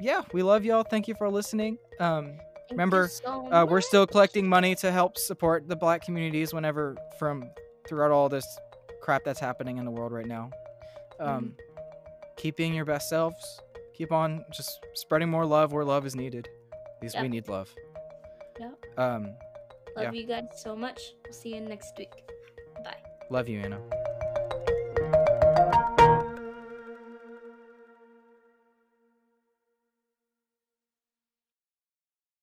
yeah, we love y'all. Thank you for listening. Um, remember, so uh, we're still collecting money to help support the black communities whenever from throughout all this crap that's happening in the world right now. Um, Keep being your best selves. Keep on just spreading more love where love is needed. Because we need love. Yep. Um, Love yeah. you guys so much. We'll see you next week. Bye. love you, Anna.